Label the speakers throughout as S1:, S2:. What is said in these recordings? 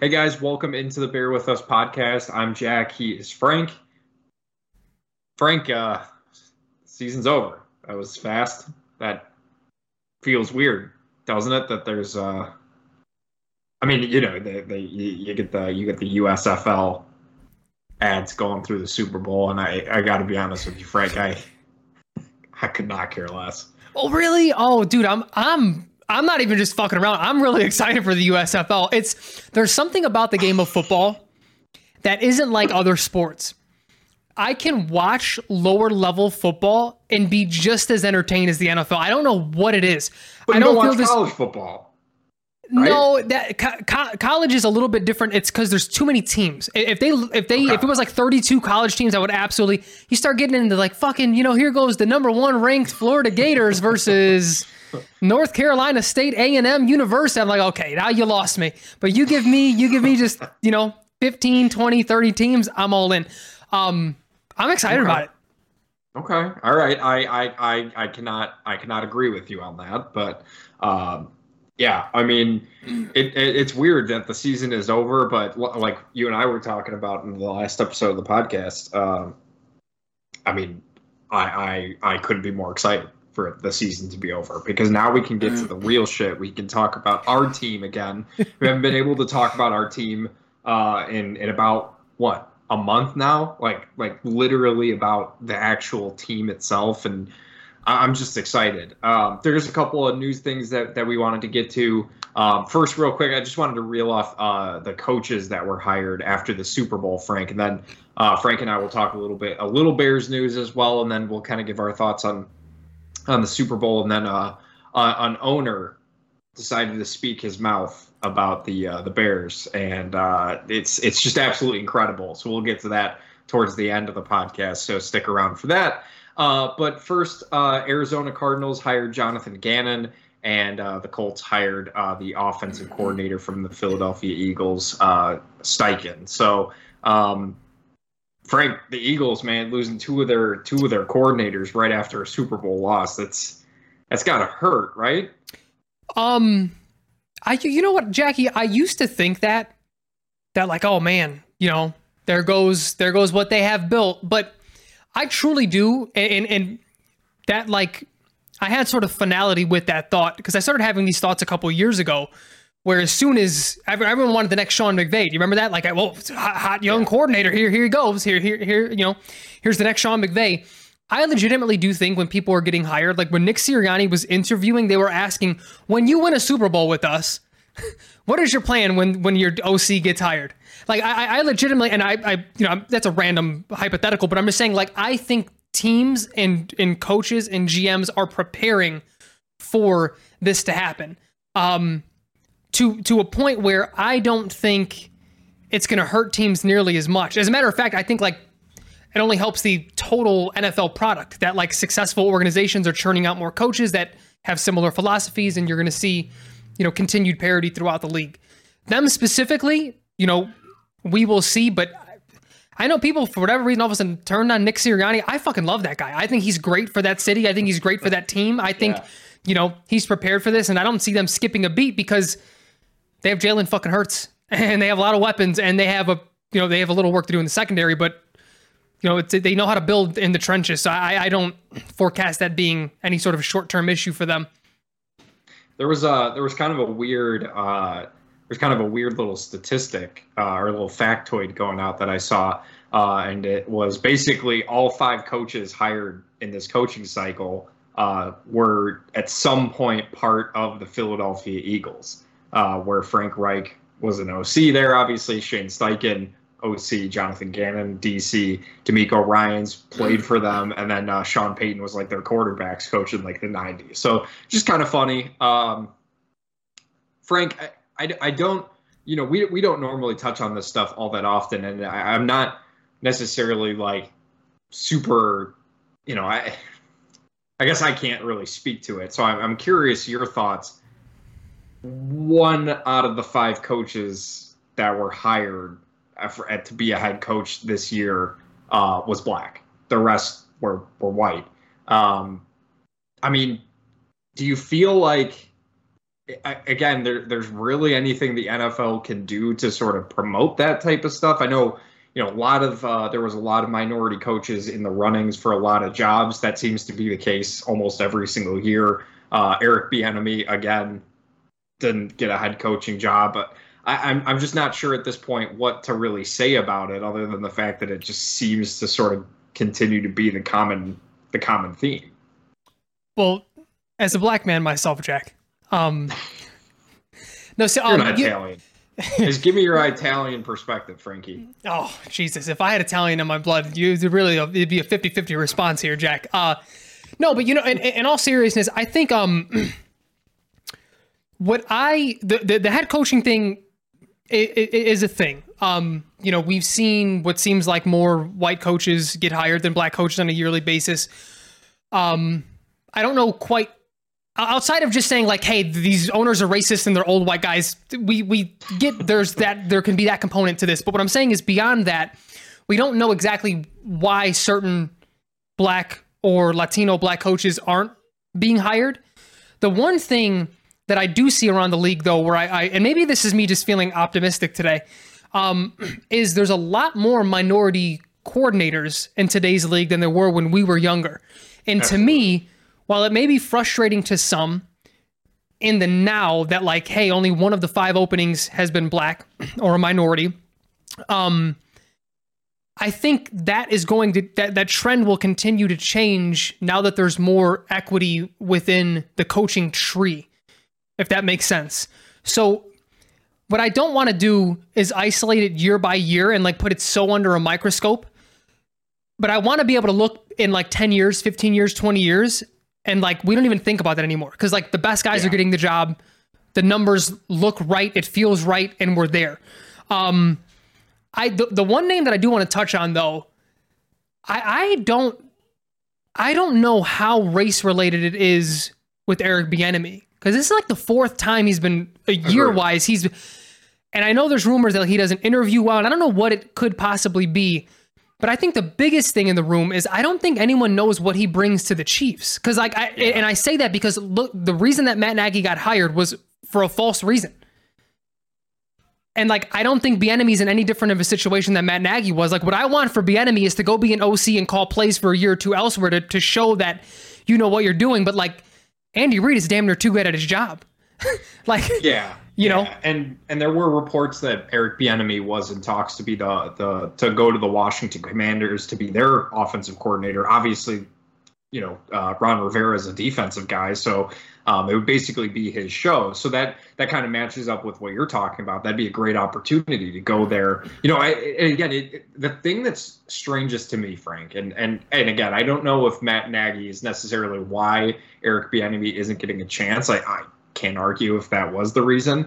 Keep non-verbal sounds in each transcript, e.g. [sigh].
S1: Hey guys, welcome into the Bear With Us podcast. I'm Jack. He is Frank. Frank, uh, season's over. That was fast. That feels weird, doesn't it? That there's, uh, I mean, you know, they, they you, get the you get the USFL ads going through the Super Bowl, and I I got to be honest with you, Frank, I I could not care less.
S2: Oh really? Oh, dude, I'm I'm I'm not even just fucking around. I'm really [laughs] excited for the USFL. It's there's something about the game of football that isn't like other sports. I can watch lower level football and be just as entertained as the NFL. I don't know what it is.
S1: But
S2: I don't
S1: don't
S2: feel
S1: watch
S2: this.
S1: college football.
S2: No, that co- co- college is a little bit different. It's because there's too many teams. If they, if they, if it was like 32 college teams, I would absolutely. You start getting into like fucking, you know, here goes the number one ranked Florida Gators versus North Carolina State A and M University. I'm like, okay, now you lost me. But you give me, you give me just, you know, 15, 20, 30 teams. I'm all in. Um, I'm excited
S1: Okay.
S2: about it.
S1: Okay. All right. I, I, I, I cannot I cannot agree with you on that, but um, yeah. I mean, it, it it's weird that the season is over, but l- like you and I were talking about in the last episode of the podcast, um, I mean, I, I I couldn't be more excited for the season to be over because now we can get to the real shit. We can talk about our team again. We haven't been able to talk about our team uh, in in about what a month now, like like literally about the actual team itself, and I'm just excited. Um, there's a couple of news things that that we wanted to get to. Um, first, real quick, I just wanted to reel off uh, the coaches that were hired after the Super Bowl, Frank, and then uh, Frank and I will talk a little bit, a little Bears news as well, and then we'll kind of give our thoughts on on the Super Bowl, and then uh, uh, an owner decided to speak his mouth about the uh, the Bears, and uh, it's it's just absolutely incredible. So we'll get to that towards the end of the podcast. So stick around for that. Uh, but first, uh, Arizona Cardinals hired Jonathan Gannon, and the Colts hired the offensive coordinator from the Philadelphia Eagles, Steichen. So. Um, Frank, the Eagles, man, losing two of their two of their coordinators right after a Super Bowl loss. That's that's got to hurt, right?
S2: Um, I you know what, Jackie? I used to think that that like, oh man, you know, there goes there goes what they have built. But I truly do, and, and that like, I had sort of finality with that thought because I started having these thoughts a couple years ago. Where as soon as everyone wanted the next Sean McVay, do you remember that? Like, well, hot, hot young coordinator here, here he goes, here, here, here, you know, here's the next Sean McVay. I legitimately do think when people are getting hired, like when Nick Sirianni was interviewing, they were asking, when you win a Super Bowl with us, [laughs] what is your plan when when your OC gets hired? Like I, I- I legitimately, and I, I, you know, that's a random hypothetical, but I'm just saying, like I think teams and and coaches and GMs are preparing for this to happen, um, to to a point where I don't think it's going to hurt teams nearly as much. As a matter of fact, I think like it only helps the total NFL product that like successful organizations are churning out more coaches that have similar philosophies and you're going to see, you know, continued parity throughout the league. Them specifically, you know, we will see, but I know people for whatever reason all of a sudden turned on Nick Sirianni. I fucking love that guy. I think he's great for that city. I think he's great for that team. I think,
S1: Yeah.
S2: you know, he's prepared for this and I don't see them skipping a beat because they have Jalen fucking Hurts [laughs] and they have a lot of weapons and they have a you know they have a little work to do in the secondary, but you know they know how to build in the trenches. So I, I don't forecast that being any sort of short term issue for them.
S1: There was a there was kind of a weird uh, there's kind of a weird little statistic uh, or a little factoid going out that I saw, uh, and it was basically all five coaches hired in this coaching cycle uh, were at some point part of the Philadelphia Eagles, uh, where Frank Reich was an OC there, obviously Shane Steichen. OC Jonathan Gannon, DC, DeMeco Ryans played for them, and then uh, Sean Payton was like their quarterbacks coach in like the '90s. So just kind of funny. Um, Frank, I, I, I don't, you know, we, we don't normally touch on this stuff all that often, and I, I'm not necessarily like super, you know, I, I guess I can't really speak to it. So I'm, I'm curious your thoughts. One out of the five coaches that were hired for, to be a head coach this year uh, was black. The rest were were white. Um, I mean, do you feel like again, there, there's really anything the NFL can do to sort of promote that type of stuff. I know, you know, a lot of uh, there was a lot of minority coaches in the runnings for a lot of jobs. That seems to be the case almost every single year. Uh, Eric Bieniemy again didn't get a head coaching job, but I, I'm I'm just not sure at this point what to really say about it, other than the fact that it just seems to sort of continue to be the common the common theme.
S2: Well, as a black man myself, Jack. Um, [laughs]
S1: no, so um, You're not Italian. Just give me your Italian perspective, Frankie.
S2: Oh, Jesus. If I had Italian in my blood, you really it'd be a 50-50 response here, Jack. Uh, no, but you know, in, in all seriousness, I think um [clears throat] what I the, the, the head coaching thing is a thing. Um, you know, we've seen what seems like more white coaches get hired than black coaches on a yearly basis. Um, I don't know quite outside of just saying like, hey, these owners are racist and they're old white guys. We we get there's that there can be that component to this, but what I'm saying is beyond that, we don't know exactly why certain black or Latino black coaches aren't being hired. The one thing that I do see around the league, though, where I, I and maybe this is me just feeling optimistic today, um, [clears throat] is there's a lot more minority coordinators in today's league than there were when we were younger. And Absolutely. to me, while it may be frustrating to some in the now that like, hey, only one of the five openings has been black [clears throat] or a minority, um, I think that is going to that that trend will continue to change now that there's more equity within the coaching tree if that makes sense. So what I don't want to do is isolate it year by year and like put it so under a microscope. But I want to be able to look in like 10 years, 15 years, 20 years and like we don't even think about that anymore cuz like the best guys yeah. are getting the job. The numbers look right, it feels right and we're there. Um I the, the one name that I do want to touch on though, I I don't I don't know how race related it is with Eric Bieniemy because this is like the fourth time he's been a year wise. He's and I know there's rumors that he doesn't interview well, and I don't know what it could possibly be. But I think the biggest thing in the room is I don't think anyone knows what he brings to the Chiefs. Because like I yeah. and I say that because look, the reason that Matt Nagy got hired was for a false reason. And like I don't think Bieniemy's in any different of a situation that Matt Nagy was. Like what I want for Bieniemy is to go be an OC and call plays for a year or two elsewhere to, to show that you know what you're doing. But like Andy Reid is damn near too good at his job. [laughs] like
S1: yeah,
S2: you
S1: yeah.
S2: know,
S1: and and there were reports that Eric Bieniemy was in talks to be the the to go to the Washington Commanders to be their offensive coordinator. Obviously, you know, uh, Ron Rivera is a defensive guy, so um, it would basically be his show. So that that kind of matches up with what you're talking about. That'd be a great opportunity to go there. You know, I, again, it, it, the thing that's strangest to me, Frank, and and and again, I don't know if Matt Nagy is necessarily why Eric Bieniemy isn't getting a chance. I, I can't argue if that was the reason.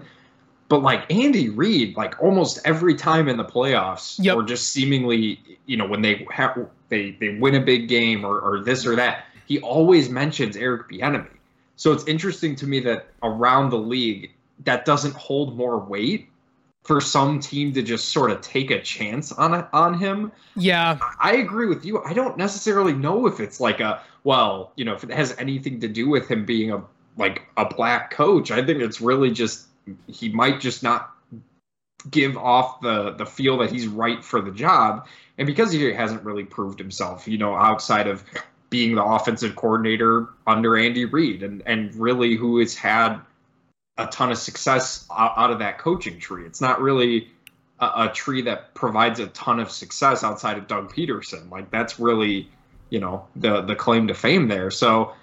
S1: But like Andy Reid, like almost every time in the playoffs, yep. or just seemingly, you know, when they have they they win a big game or, or this or that, he always mentions Eric Bieniemy. So it's interesting to me that around the league, that doesn't hold more weight for some team to just sort of take a chance on on him.
S2: Yeah,
S1: I agree with you. I don't necessarily know if it's like a well, you know, if it has anything to do with him being a like a black coach. I think it's really just he might just not give off the the feel that he's right for the job and because he hasn't really proved himself you know outside of being the offensive coordinator under Andy Reid and and really who has had a ton of success out of that coaching tree it's not really a, a tree that provides a ton of success outside of Doug Pederson. like that's really you know the the claim to fame there so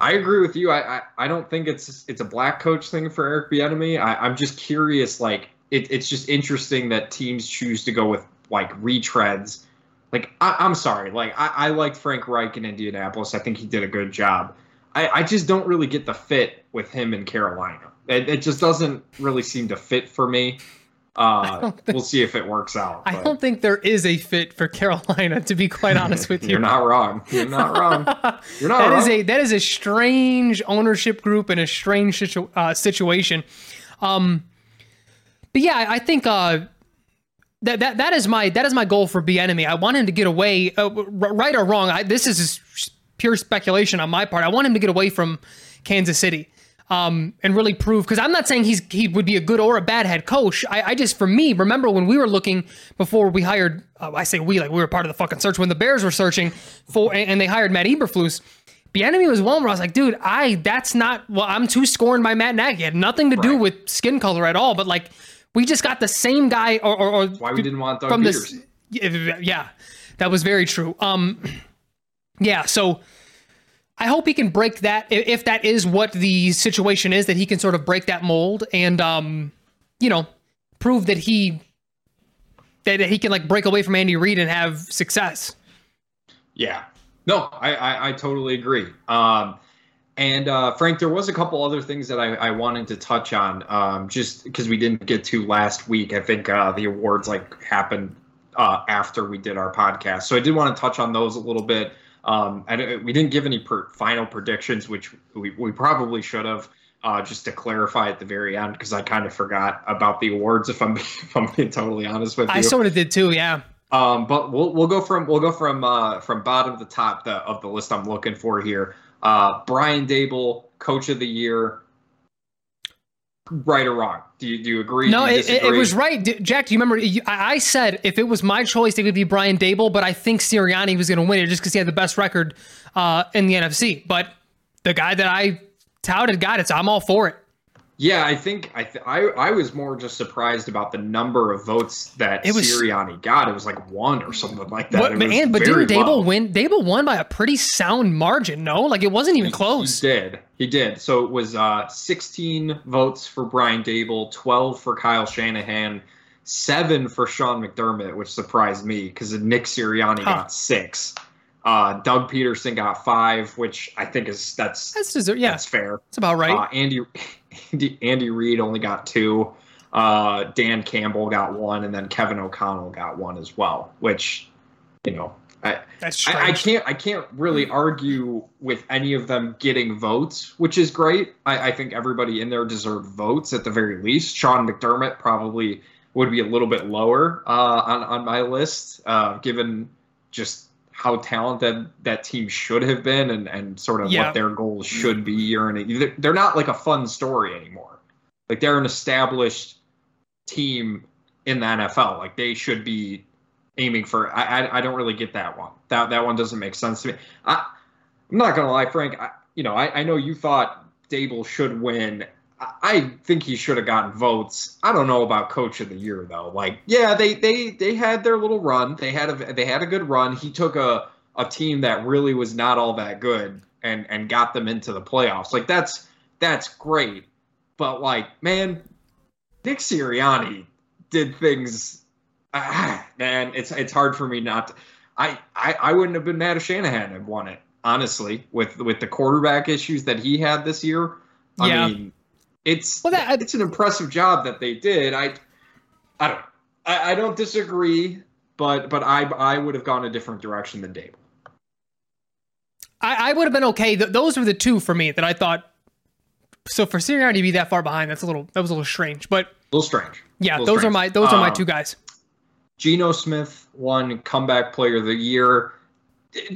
S1: I agree with you. I, I, I don't think it's it's a black coach thing for Eric Bieniemy. I, I'm just curious. Like it, it's just interesting that teams choose to go with like retreads. Like I, am sorry. Like I, I liked Frank Reich in Indianapolis. I think he did a good job. I, I just don't really get the fit with him in Carolina. It, it just doesn't really seem to fit for me. Uh, we'll see if it works out.
S2: I don't think there is a fit for Carolina, to be quite [laughs] honest with you.
S1: You're not wrong. You're not wrong. [laughs] You're not
S2: that
S1: wrong.
S2: Is a, that is a strange ownership group and a strange situ- uh, situation. Um, but yeah, I think uh, that that that is my that is my goal for Bieniemy. I want him to get away, uh, right or wrong. I, this is pure speculation on my part. I want him to get away from Kansas City. um, and really prove. Because I'm not saying he's he would be a good or a bad head coach. I, I just for me remember when we were looking before we hired. Uh, I say we like we were part of the fucking search when the Bears were searching for and, and they hired Matt Eberflus. Enemy was one where I was like, dude, I that's not well. I'm too scorned by Matt Nagy. It had nothing to do with skin color at all. But like, we just got the same guy, or or, or
S1: Why we didn't want Doug
S2: from
S1: Pederson?
S2: this. Yeah, that was very true. Um, [clears throat] yeah. So I hope he can break that if that is what the situation is that he can sort of break that mold and um, you know, prove that he that he can like break away from Andy Reid and have success.
S1: Yeah. No, I, I, I totally agree. Um, and uh, Frank, there was a couple other things that I, I wanted to touch on, um, just because we didn't get to last week. I think uh, the awards like happened uh, after we did our podcast, so I did want to touch on those a little bit. Um, and we didn't give any per- final predictions, which we, we probably should have. Uh, just to clarify at the very end, because I kind of forgot about the awards. If I'm [laughs] if I'm being totally honest with you,
S2: I sort of did too. Yeah.
S1: um, but we'll we'll go from we'll go from uh, from bottom to top the, of the list I'm looking for here. Uh, Brian Daboll, Coach of the Year. Right or wrong? Do you do you agree?
S2: No,
S1: you
S2: it, it, was right. Jack, do you remember? I I said if it was my choice, it would be Brian Daboll, but I think Sirianni was going to win it just because he had the best record uh, in the NFC. But the guy that I touted got it, so I'm all for it.
S1: Yeah, I think I, th- I I was more just surprised about the number of votes that
S2: It was-
S1: Sirianni got. It was like one or something like that.
S2: What, and, but didn't Daboll
S1: low.
S2: win? Daboll won by a pretty sound margin. No, like it wasn't even close.
S1: He did. He did. So it was uh, 16 votes for Brian Daboll, 12 for Kyle Shanahan, seven for Sean McDermott, which surprised me because Nick Sirianni
S2: Huh.
S1: got six. Uh, Doug Pederson got five, which I think is that's
S2: That's deserved. Yeah,
S1: that's fair.
S2: It's about right.
S1: Uh, Andy [laughs] Andy Andy Reid only got two. Uh, Dan Campbell got one, and then Kevin O'Connell got one as well. Which, you know, I,
S2: that's
S1: I, I can't I can't really argue with any of them getting votes, which is great. I, I think everybody in there deserved votes at the very least. Sean McDermott probably would be a little bit lower uh, on on my list, uh, given just how talented that team should have been and, and sort of
S2: Yeah.
S1: what their goals should be in. They're not like a fun story anymore. Like they're an established team in the NFL. Like they should be aiming for. I I, I don't really get that one. That that one doesn't make sense to me. I I'm not gonna lie, Frank. I, you know, I, I know you thought Daboll should win. I, think he should have gotten votes. I don't know about Coach of the Year though. Like, yeah, they they they had their little run. They had a they had a good run. He took a a team that really was not all that good and and got them into the playoffs. Like that's that's great. But like, man, Nick Sirianni did things. Ah, man, it's it's hard for me not. To, I, I I wouldn't have been mad if Shanahan had won it. Honestly, with with the quarterback issues that he had this year, I
S2: Yeah.
S1: mean, it's
S2: Well, that-
S1: it's an impressive job that they did. I I don't I, I don't disagree, but but I I would have gone a different direction than Daboll.
S2: I, I would have been okay. Th- those were the two for me that I thought. So for Sirianni to be that far behind, that's a little that was a little strange. But
S1: A little strange.
S2: yeah,
S1: Little
S2: those are my those are my
S1: Um,
S2: two guys.
S1: Geno Smith won comeback player of the year.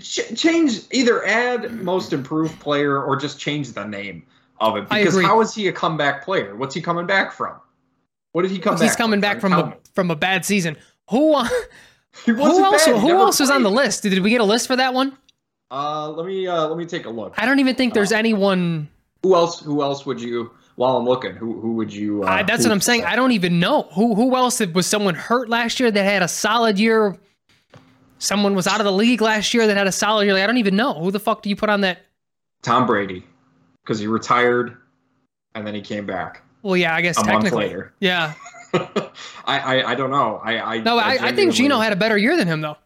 S1: Ch- change either add most improved player or just change the name of it because how is he a comeback player? What's he coming back from? What did he come back? From?
S2: He's coming back from a, from a bad season. Who uh, [laughs] who else
S1: bad.
S2: Who else was on the list? Did we get a list for that one?
S1: Uh, let me uh, let me take a look.
S2: I don't even think there's
S1: Uh,
S2: anyone.
S1: Who else? Who else would you? While I'm looking, who who would you? Uh,
S2: that's what I'm saying. I don't even know who who else was someone hurt last year that had a solid year. Someone was out of the league last year that had a solid year. Like, I don't even know who the fuck do you put on that?
S1: Tom Brady, because he retired, and then he came back
S2: Well, yeah, I guess
S1: a month
S2: technically.
S1: later. [laughs]
S2: Yeah. [laughs]
S1: I, I I don't know. I I
S2: No, I, I think Geno had a better year than him though.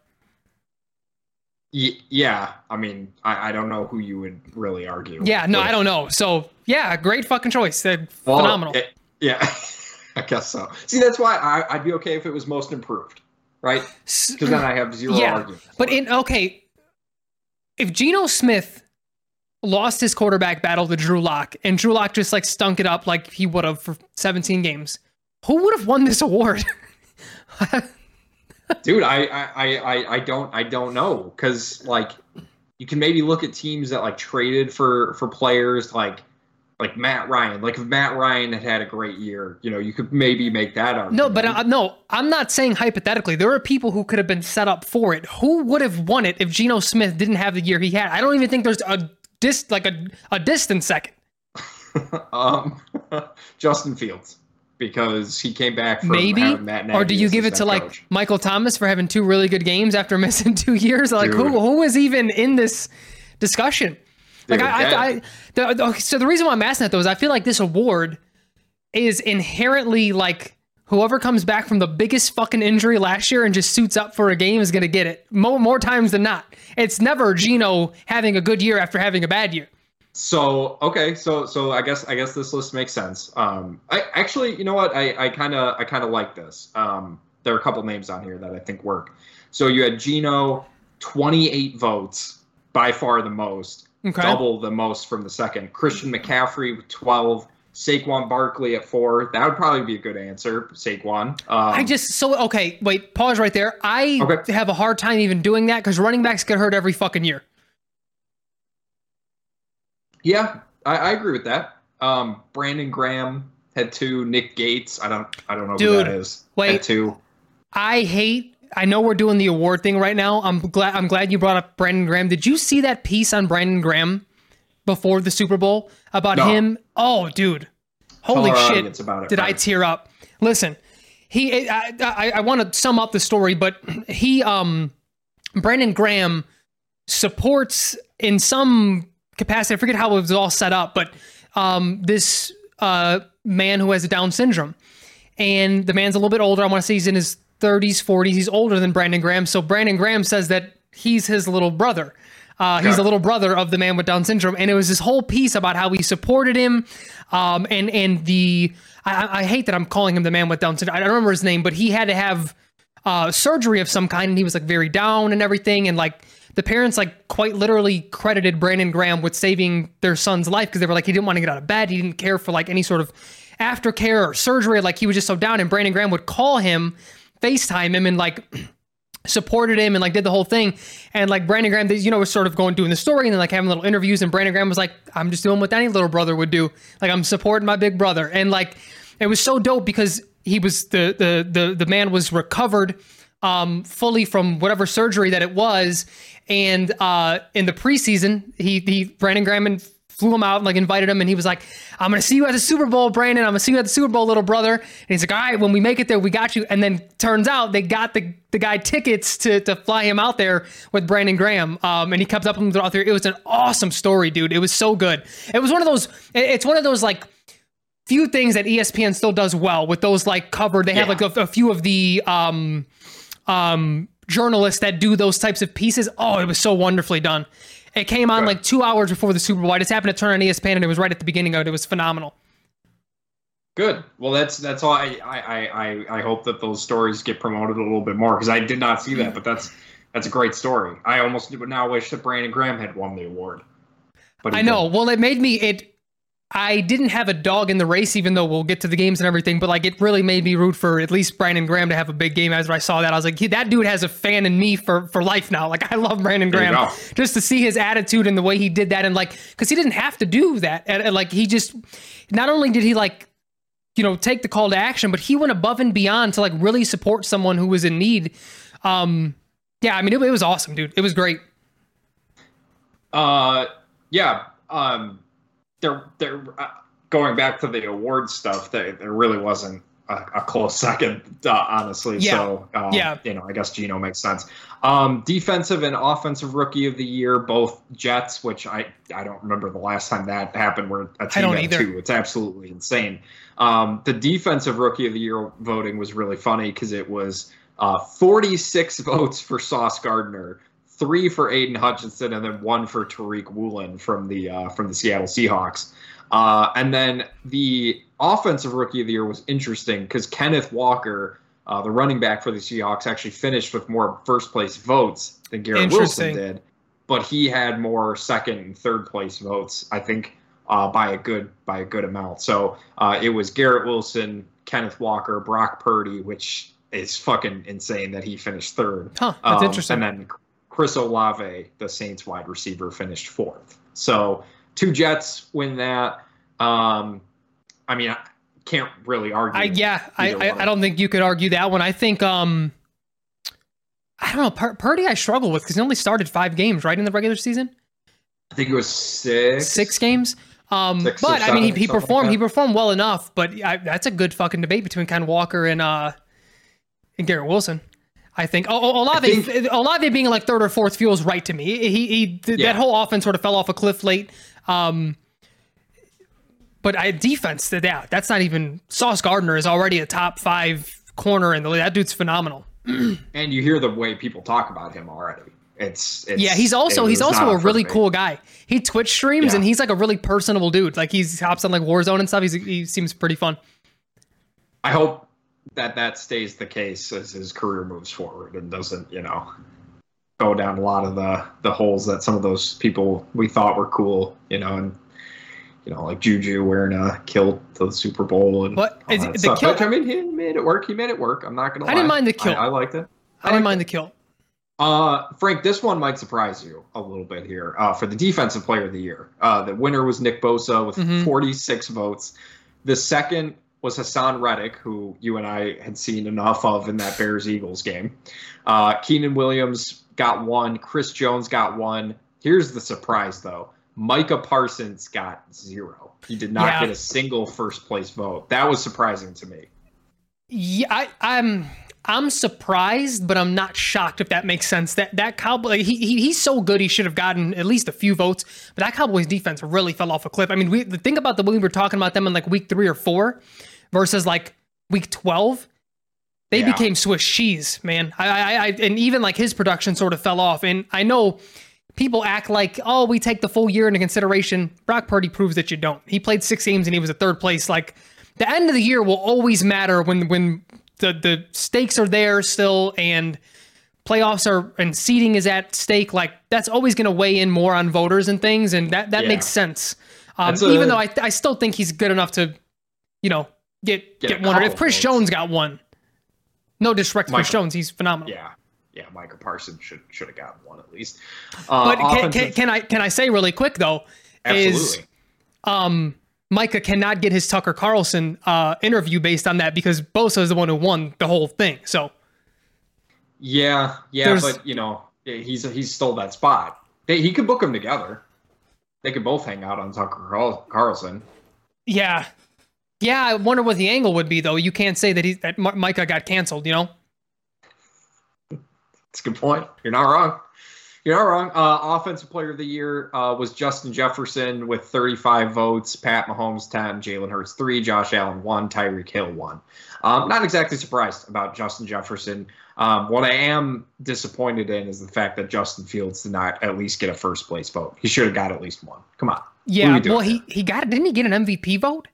S1: Y- yeah, I mean, I, I don't know who you would really argue.
S2: Yeah, no,
S1: with.
S2: I don't know. So yeah, great fucking choice. They're
S1: Well,
S2: phenomenal.
S1: it- yeah, [laughs] I guess so. See, that's why I, I'd be okay if it was most improved, right? Because then I have zero
S2: Yeah,
S1: argument.
S2: But in okay, if Geno Smith lost his quarterback battle to Drew Lock and Drew Lock just like stunk it up like he would have for 17 games, who would have won this award? [laughs]
S1: dude, I, I, I, I- don't, I don't know, because like, you can maybe look at teams that like traded for for players like like Matt Ryan. Like if Matt Ryan had had a great year, you know, you could maybe make that argument.
S2: No, but uh, no, I'm not saying hypothetically. There are people who could have been set up for it. Who would have won it if Geno Smith didn't have the year he had? I don't even think there's a dis like a a distant second. [laughs]
S1: um, [laughs] Justin Fields because he came back from
S2: Maybe,
S1: having Matt Nagy
S2: or do you give it to
S1: head
S2: like. Michael Thomas for having two really good games after [laughs] missing two years? Like who
S1: Dude.
S2: who is even in this discussion? Like
S1: Dude,
S2: I, I, I the, so the reason why I'm asking that though is I feel like this award is inherently like whoever comes back from the biggest fucking injury last year and just suits up for a game is gonna get it more more times than not. It's never Geno having a good year after having a bad year.
S1: So okay, so so I guess I guess this list makes sense. Um, I actually, you know what, I I kind of I kind of like this. Um, there are a couple names on here that I think work. So you had Geno, twenty eight votes, by far the most,
S2: Okay.
S1: double the most from the second. Christian McCaffrey with twelve. Saquon Barkley at four. That would probably be a good answer, Saquon. Um,
S2: I just so okay. Wait, pause right there. I
S1: Okay.
S2: have a hard time even doing that because running backs get hurt every fucking year.
S1: Yeah, I, I agree with that. Um, Brandon Graham had two. Nick Gates. I don't. I don't know who that is.
S2: wait.
S1: Had two.
S2: I hate. I know we're doing the award thing right now. I'm glad. I'm glad you brought up Brandon Graham. Did you see that piece on Brandon Graham before the Super Bowl about
S1: No.
S2: him? Oh, dude, holy shit!
S1: it,
S2: Did I tear up? Listen, he. I, I, I want to sum up the story, but he. Um, Brandon Graham supports in some capacity. I forget how it was all set up, but um, this uh, man who has a Down syndrome, and the man's a little bit older. I want to say he's in his 30s, 40s. He's older than Brandon Graham. So Brandon Graham says that he's his little brother. Uh, he's
S1: Okay.
S2: the little brother of the man with Down syndrome, and it was this whole piece about how he supported him, um, and and the I, I- I hate that I'm calling him the man with Down syndrome. I don't remember his name, but he had to have uh, surgery of some kind, and he was like very down and everything, and like the parents like quite literally credited Brandon Graham with saving their son's life because they were like he didn't want to get out of bed, he didn't care for like any sort of aftercare or surgery, like he was just so down, and Brandon Graham would call him, FaceTime him, and like supported him and like did the whole thing. And like Brandon Graham, you know, was sort of going doing the story and then like having little interviews. And Brandon Graham was like, I'm just doing what any little brother would do. Like I'm supporting my big brother. And like it was so dope because he was the the the the man was recovered um fully from whatever surgery that it was. And uh in the preseason, he he Brandon Graham and flew him out and like invited him and he was like i'm gonna see you at the super bowl brandon i'm gonna see you at the super bowl little brother and he's like all right when we make it there we got you and then turns out they got the, the guy tickets to, to fly him out there with brandon graham um, and he kept up with him throughout there it was an awesome story dude it was so good it was one of those it's one of those like few things that espn still does well with those like covered they have
S1: Yeah.
S2: like a, a few of the um um, journalists that do those types of pieces. Oh, it was so wonderfully done. It came on
S1: Right.
S2: like two hours before the Super Bowl. I just happened to turn on ESPN and it was right at the beginning of it. It was phenomenal.
S1: Good. Well, that's that's all. I I I, I hope that those stories get promoted a little bit more because I did not see that, but that's that's a great story. I almost would now wish that Brandon Graham had won the award. But
S2: I know.
S1: didn't.
S2: Well, it made me it. I didn't have a dog in the race, even though we'll get to the games and everything. But like, it really made me root for at least Brandon Graham to have a big game. As I saw that, I was like, that dude has a fan in me for for life now. Like, I love Brandon Graham just to see his attitude and the way he did that, and like, because he didn't have to do that. And, and, like, he just not only did he like, you know, take the call to action, but he went above and beyond to like really support someone who was in need. Um, yeah, I mean, it, it was awesome, dude. It was great.
S1: Uh, yeah. Um, there, there. Uh, going back to the award stuff, there, there really wasn't a, a close [laughs] second, uh, honestly.
S2: Yeah.
S1: So, um,
S2: Yeah.
S1: you know, I guess Geno makes sense. Um, defensive and offensive rookie of the year, both Jets, which I I don't remember the last time that happened. Where a team
S2: don't
S1: had
S2: either.
S1: two. It's absolutely insane. Um, the defensive rookie of the year voting was really funny because it was uh, 46 [laughs] votes for Sauce Gardner, three for Aidan Hutchinson, and then one for Tariq Woolen from the uh, from the Seattle Seahawks. Uh, and then the offensive rookie of the year was interesting because Kenneth Walker, uh, the running back for the Seahawks, actually finished with more first place votes than Garrett Wilson did, but he had more second and third place votes. I think uh, by a good by a good amount. So uh, it was Garrett Wilson, Kenneth Walker, Brock Purdy, which is fucking insane that he finished third.
S2: Huh? That's
S1: Um,
S2: interesting.
S1: And then Chris Olave, the Saints wide receiver, finished fourth. So two Jets win that. Um, I mean, I can't really argue.
S2: I yeah, I, I. I don't think you could argue that one. I think um, I don't know. Pur- Purdy, I struggle with because he only started five games right in the regular season,
S1: I think it was six.
S2: six games. Um,
S1: Six
S2: but I mean, he, he
S1: something like
S2: performed. he performed well enough. But I, that's a good fucking debate between Ken Walker and uh, and Garrett Wilson. I think. Oh, oh, Olave,
S1: think-
S2: Olave being like third or fourth feels right to me. He, he, th-
S1: Yeah.
S2: that whole offense sort of fell off a cliff late. Um, but I defense, to that yeah, that's not even. Sauce Gardner is already a top five corner in the league. That dude's phenomenal. [clears throat]
S1: And you hear the way people talk about him already. It's, it's
S2: Yeah, he's also he's also a really
S1: perfect.
S2: cool guy. He Twitch streams
S1: Yeah.
S2: and he's like a really personable dude. Like he's hops on like Warzone and stuff. He's, he seems pretty fun.
S1: I hope that that stays the case as his career moves forward and doesn't, you know, go down a lot of the the holes that some of those people we thought were cool, you know, and you know, like Juju wearing a kilt to the Super Bowl and
S2: What?
S1: all
S2: Is
S1: that
S2: it- the
S1: stuff.
S2: kilt-
S1: But, I mean, he made it work. He made it work. I'm not gonna.
S2: I didn't mind the kilt.
S1: I, I liked it.
S2: I didn't mind
S1: it.
S2: the kill.
S1: Uh, Frank, this one might surprise you a little bit here. Uh, for the defensive player of the year, uh, the winner was Nick Bosa with
S2: Mhm.
S1: 46 votes. The second was Haason Reddick, who you and I had seen enough of in that Bears Eagles game. Uh, Quinnen Williams got one. Chris Jones got one. Here's the surprise, though. Micah Parsons got zero. He did not
S2: Yeah.
S1: get a single first place vote. That was surprising to me.
S2: Yeah, I, I'm I'm surprised, but I'm not shocked if that makes sense. That that Cowboy he, he he's so good he should have gotten at least a few votes. But that Cowboys defense really fell off a cliff. I mean, we think about the way we were talking about them in like week three or four versus like week twelve. They
S1: Yeah.
S2: became Swiss cheese, man. I, I, I and even like his production sort of fell off. And I know people act like, oh, we take the full year into consideration. Brock Purdy proves that you don't. He played six games and he was a third place. Like the end of the year will always matter when when the the stakes are there still and playoffs are and seeding is at stake. Like that's always going to weigh in more on voters and things, and that that
S1: Yeah.
S2: makes sense. Um,
S1: a-
S2: even though I I still think he's good enough to, you know, get
S1: Get
S2: get, one. If Chris. Jones got one, no disrespect to Chris Jones, he's phenomenal.
S1: Yeah. Yeah, Micah Parsons should should have gotten one at least. Uh,
S2: But can, can, can I can I say really quick though? Is um Micah cannot get his Tucker Carlson uh, interview based on that because Bosa is the one who won the whole thing. So
S1: Yeah, yeah, but you know, he's he's stole that spot. They, he could book them together. They could both hang out on Tucker Carl- Carlson.
S2: yeah, yeah. I wonder what the angle would be though. You can't say that he that Micah got canceled. You know.
S1: That's a good point. You're not wrong. You're not wrong. Uh, offensive player of the year uh, was Justin Jefferson with 35 votes. Pat Mahomes 10, Jalen Hurts 3, Josh Allen 1, Tyreek Hill 1. Um, not exactly surprised about Justin Jefferson. Um, what I am disappointed in is the fact that Justin Fields did not at least get a first place vote. He should have got at least one. Come on.
S2: Yeah. Well, he he got didn't he get an MVP vote?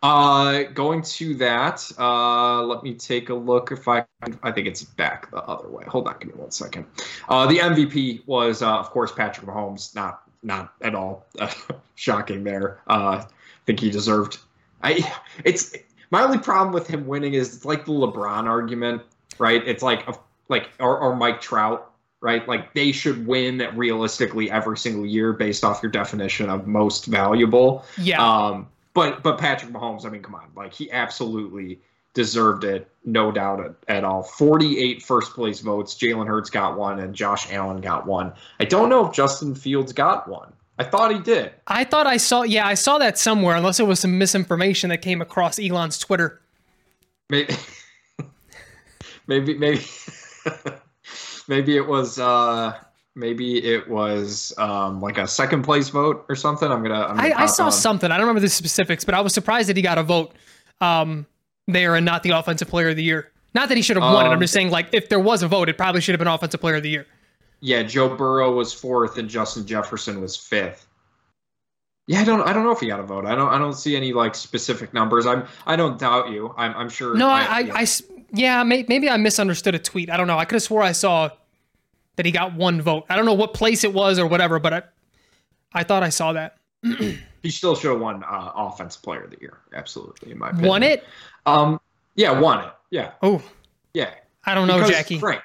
S1: Uh, going to that, uh, let me take a look if I I think it's back the other way. Hold on, give me one second. Uh, the MVP was, uh, of course, Patrick Mahomes. Not not at all uh, [laughs] shocking there. Uh, I think he deserved. I it's my only problem with him winning is it's like the LeBron argument, right? It's like a, like or, or Mike Trout, right? Like they should win realistically every single year based off your definition of most valuable.
S2: Yeah.
S1: Um, but but Patrick Mahomes, I mean, come on, like he absolutely deserved it, no doubt at, at all. 48 first place votes. Jalen Hurts got one, and Josh Allen got one. I don't know if Justin Fields got one. I thought he did.
S2: I thought I saw. Yeah, I saw that somewhere. Unless it was some misinformation that came across Elon's Twitter. [laughs]
S1: Maybe maybe maybe [laughs] maybe it was uh maybe it was um like a second place vote or something. I'm gonna. I'm gonna
S2: I, I saw
S1: on.
S2: something. I don't remember the specifics, but I was surprised that he got a vote um, there and not the offensive player of the year. Not that he should have won it. I'm
S1: Um,
S2: just saying, like, if there was a vote, it probably should have been offensive player of the year.
S1: Yeah, Joe Burrow was fourth and Justin Jefferson was fifth. Yeah, I don't I don't know if he got a vote. I don't I don't see any like specific numbers. I'm I don't doubt you. I'm I'm sure
S2: No, I, I,
S1: yeah.
S2: I yeah, may, maybe I misunderstood a tweet. I don't know. I could have swore I saw that he got one vote. I don't know what place it was or whatever, but I, I thought I saw that. [clears throat]
S1: he still should have won uh, offensive player of the year. Absolutely, in my opinion.
S2: Won it?
S1: Um yeah, won it. Yeah.
S2: Oh,
S1: Yeah.
S2: I don't know,
S1: Because
S2: Jackie.
S1: Frank.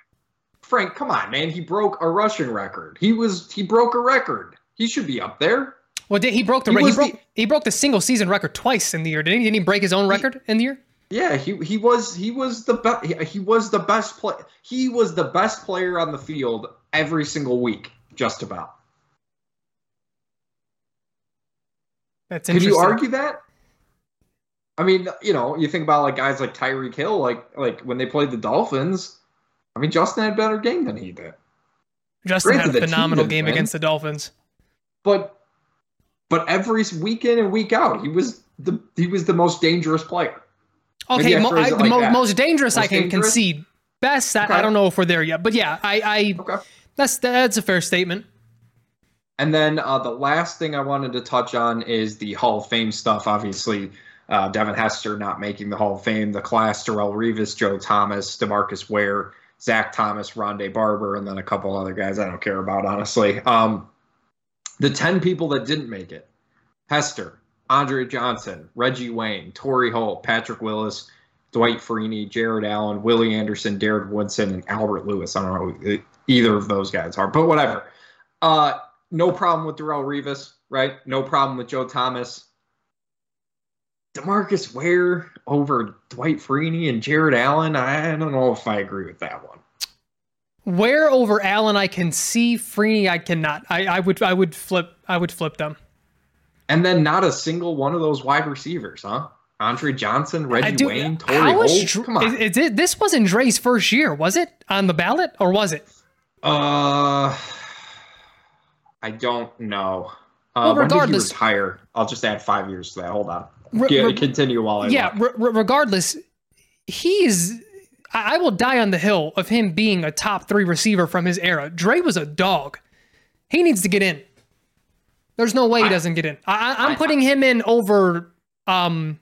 S1: Frank, come on, man. He broke a rushing record. He was he broke a record. He should be up there.
S2: Well, did, he broke the
S1: He
S2: he, broke
S1: the-
S2: he broke the single season record twice in the year. Didn't he? Didn't he break his own record in the year?
S1: Yeah, he he was he was the best he, was the best play he was the best player on the field every single week, just about.
S2: That's interesting.
S1: you argue that? I mean, you know, you think about like guys like Tyreek Hill, like like when they played the Dolphins. I mean, Justin had a better game than he did,
S2: Justin
S1: Granted,
S2: had a phenomenal game
S1: win.
S2: against the Dolphins.
S1: but but every week in and week out, he was the he was the most dangerous player.
S2: Okay, mo- I, the
S1: like
S2: mo- most dangerous I can
S1: dangerous?
S2: concede. Best, I, I don't know if we're there yet, but yeah, I, I
S1: Okay.
S2: that's that's a fair statement.
S1: And then uh, the last thing I wanted to touch on is the Hall of Fame stuff. Obviously, uh, Devin Hester not making the Hall of Fame. The class: Darrelle Revis, Joe Thomas, Demarcus Ware, Zach Thomas, Rondé Barber, and then a couple other guys I don't care about honestly. Um, the ten people that didn't make it: Hester, Andre Johnson, Reggie Wayne, Torry Holt, Patrick Willis, Dwight Freeney, Jared Allen, Willie Anderson, Darren Woodson, and Albert Lewis. I don't know either of those guys are, but whatever. Uh, no problem with Darrelle Revis, right? No problem with Joe Thomas. Demarcus Ware over Dwight Freeney and Jared Allen. I don't know if I agree with that one.
S2: Ware over Allen I can see, Freeney I cannot. I, I would I would flip I would flip them.
S1: And then not a single one of those wide receivers, huh? Andre Johnson, Reggie
S2: do.
S1: Wayne,
S2: Torry
S1: Holt.
S2: Dr-
S1: Come on.
S2: is, is it, this wasn't Dre's first year, was it on the ballot or was it?
S1: Uh, I don't know. Uh,
S2: Well, regardless-
S1: retire? I'll just add five years to that. Hold on.
S2: Re-
S1: Yeah,
S2: re-
S1: continue while I
S2: yeah. Re- regardless, he's. I I will die on the hill of him being a top three receiver from his era. Dre was a dog. He needs to get in. There's no way he doesn't get in. I, I, I'm
S1: I-
S2: putting him in over. Um,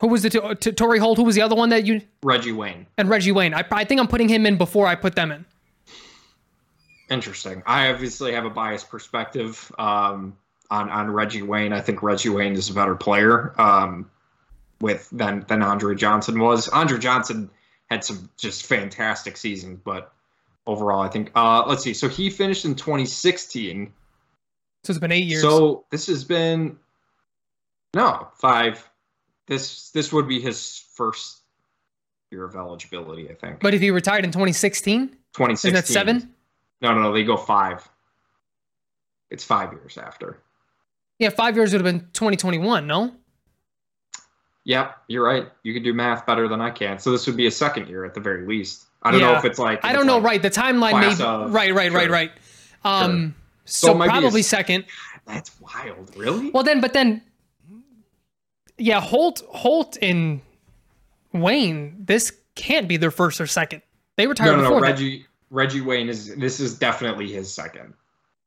S2: who was the t- t- Torry Holt? Who was the other one that you
S1: Reggie Wayne.
S2: and Reggie Wayne? I, I think I'm putting him in before I put them in.
S1: Interesting. I obviously have a biased perspective um, on on Reggie Wayne. I think Reggie Wayne is a better player um, with than than Andre Johnson was. Andre Johnson had some just fantastic seasons, but overall, I think. Uh, let's see. So he finished in 2016.
S2: So it's been eight years.
S1: So this has been no five. This this would be his first year of eligibility. I think.
S2: but if he retired in 2016,
S1: 2016.
S2: isn't that seven?
S1: No, no, no. They go five. It's five years after.
S2: Yeah, five years would have been 2021. No.
S1: Yeah, you're right. You can do math better than I can. So this would be a second year at the very least. I don't know if it's like
S2: I don't know.
S1: like-
S2: right, the timeline may
S1: class
S2: be
S1: of-
S2: right, right, right,
S1: sure.
S2: right. Um, so,
S1: So be a
S2: probably second.
S1: That's wild. Really?
S2: Well, then, but then, yeah, Holt, Holt, and Wayne. This can't be their first or second. They retired
S1: no, no, no.
S2: before. that.
S1: Reggie Reggie Wayne is. This is definitely his second.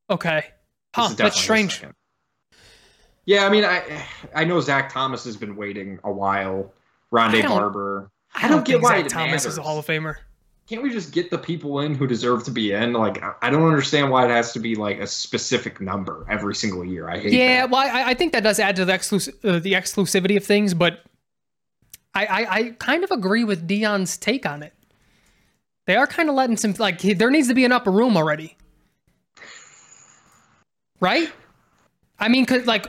S2: Okay. Huh. That's strange.
S1: Yeah, I mean, I I know Zach Thomas has been waiting a while.
S2: I
S1: Rondé
S2: don't-
S1: Barber.
S2: I don't,
S1: get why
S2: Zach Thomas is a. Hall of Famer.
S1: Can't we just get the people in who deserve to be in? Like, I- don't understand why it has to be like a specific number every single year. I hate that.
S2: Yeah,
S1: that.
S2: well, I, I think that does add to the exclus- uh, the exclusivity of things, but I, I, I kind of agree with Deion's take on it. They are kind of letting some like there needs to be an upper room already, right? I mean, cause like,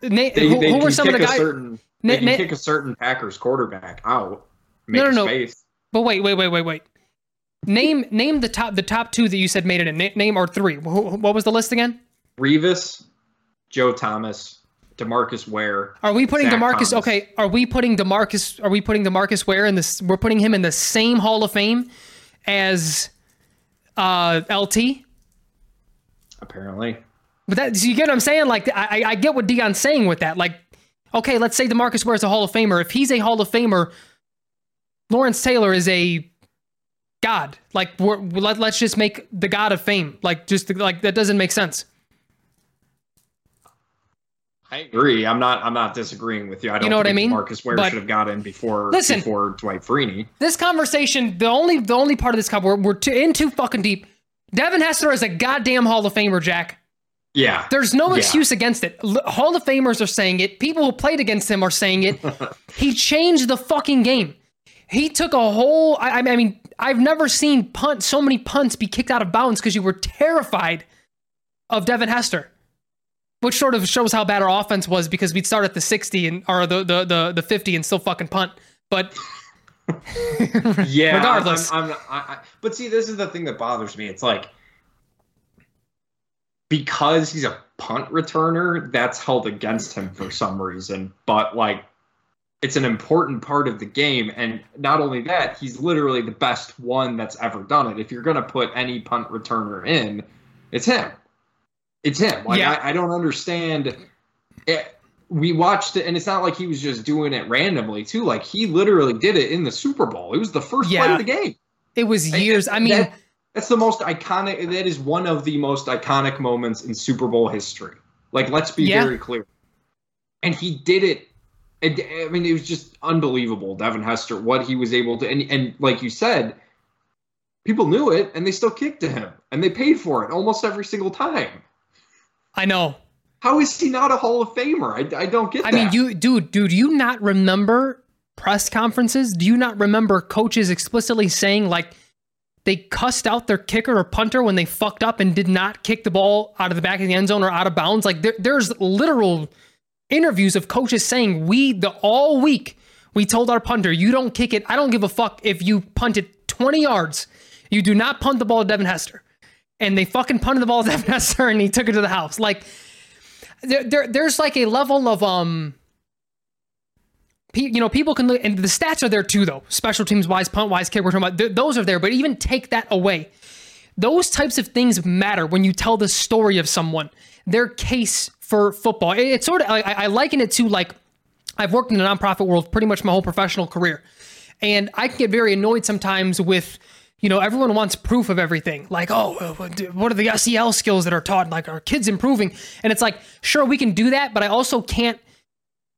S2: na-
S1: They,
S2: who,
S1: they
S2: who were some of the guys?
S1: certain
S2: Na-
S1: they can
S2: na-
S1: kick a certain Packers quarterback out. Make
S2: No, no, no.
S1: space.
S2: But wait, wait, wait, wait, wait. Name name the top the top two that you said made it in. Name or three. Wh- wh- What was the list again?
S1: Revis, Joe Thomas, Demarcus Ware.
S2: Are we putting
S1: Zach
S2: Demarcus?
S1: Thomas.
S2: Okay, are we putting Demarcus? Are we putting Demarcus Ware in this? We're putting him in the same Hall of Fame as uh, LT.
S1: Apparently,
S2: But that so you get what I'm saying? Like I, I I get what Deion's saying with that. Like, okay, let's say Demarcus Ware is a Hall of Famer. If he's a Hall of Famer, Lawrence Taylor is a god. Like we're, let, let's just make the god of fame. Like just like that doesn't make sense.
S1: I agree. I'm not. I'm not disagreeing with you. I don't.
S2: know what I
S1: think
S2: mean?
S1: Marcus Ware
S2: But-
S1: should have got in before
S2: Listen.
S1: before Dwight Freeney.
S2: This conversation, the only the only part of this cup we're, we're too, in too fucking deep. Devin Hester is a goddamn Hall of Famer, Jack.
S1: Yeah.
S2: There's no
S1: Yeah.
S2: excuse against it. Hall of Famers are saying it. People who played against him are saying it. [laughs] he changed the fucking game. He took a whole. I, I mean, I've never seen punt so many punts be kicked out of bounds because you were terrified of Devin Hester. which sort of shows how bad our offense was because we'd start at the 60 and or the the the, the 50 and still fucking punt. But [laughs]
S1: yeah,
S2: regardless,
S1: I'm, I'm, I, I, but see, this is the thing that bothers me. It's like because he's a punt returner, that's held against him for some reason. But like, it's an important part of the game, and not only that, he's literally the best one that's ever done it. If you're gonna put any punt returner in, it's him. It's him. Like
S2: Yeah.
S1: I, I don't understand. It, we watched it, and it's not like he was just doing it randomly too. Like he literally did it in the Super Bowl. It was the first play of the game.
S2: it was years. I mean,
S1: That- that's the most iconic. That is one of the most iconic moments in Super Bowl history. Like, let's be
S2: Yeah.
S1: very clear. And he did it. And, I mean, it was just unbelievable, Devin Hester, what he was able to. And, and like you said, people knew it, and they still kicked to him, and they paid for it almost every single time.
S2: I know.
S1: How is he not a Hall of Famer? I, I don't get
S2: I
S1: that.
S2: mean, you, dude, dude, do you not remember press conferences? Do you not remember coaches explicitly saying like they cussed out their kicker or punter when they fucked up and did not kick the ball out of the back of the end zone or out of bounds? Like there, there's literal interviews of coaches saying we the all week we told our punter you don't kick it. I don't give a fuck if you punt it 20 yards. You do not punt the ball to Devin Hester. And they fucking punted the ball to [laughs] Devin Hester and he took it to the house. Like there, there there's like a level of um you know people can look and the stats are there too though special teams wise punt wise kick we're talking about th- those are there but even take that away those types of things matter when you tell the story of someone their case for football. It- it's sort of I, I liken it to like i've worked in the nonprofit world pretty much my whole professional career. And i can get very annoyed sometimes with you know everyone wants proof of everything. Like oh what what are the SEL skills that are taught? Like are kids improving? And it's like sure we can do that but i also can't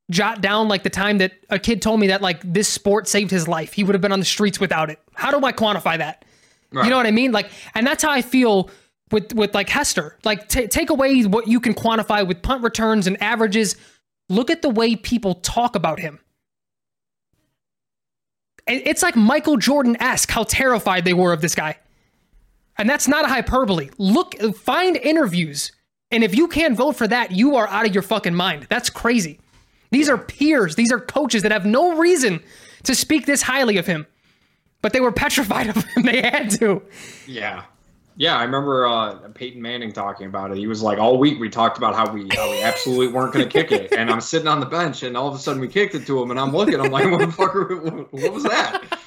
S2: jot down like the time that a kid told me that like this sport saved his life. He would have been on the streets without it. How do i quantify that? You know what i mean? Like and that's how i feel with with like hester. Like ta take away what you can quantify with punt returns and averages. Look at the way people talk about him. It's like michael jordan-esque how terrified they were of this guy. And that's not a hyperbole. Look find interviews. And if you can't vote for that you are out of your fucking mind. That's crazy. These are peers. These are coaches that have no reason to speak this highly of him, but they were petrified [laughs] of him. They had to.
S1: Yeah. Yeah, I remember uh, Peyton Manning talking about it. He was like, all week we talked about how we how we absolutely weren't going to kick it, and I'm sitting on the bench, and all of a sudden we kicked it to him, and I'm looking, I'm like, [laughs] what the fuck? What, what was that?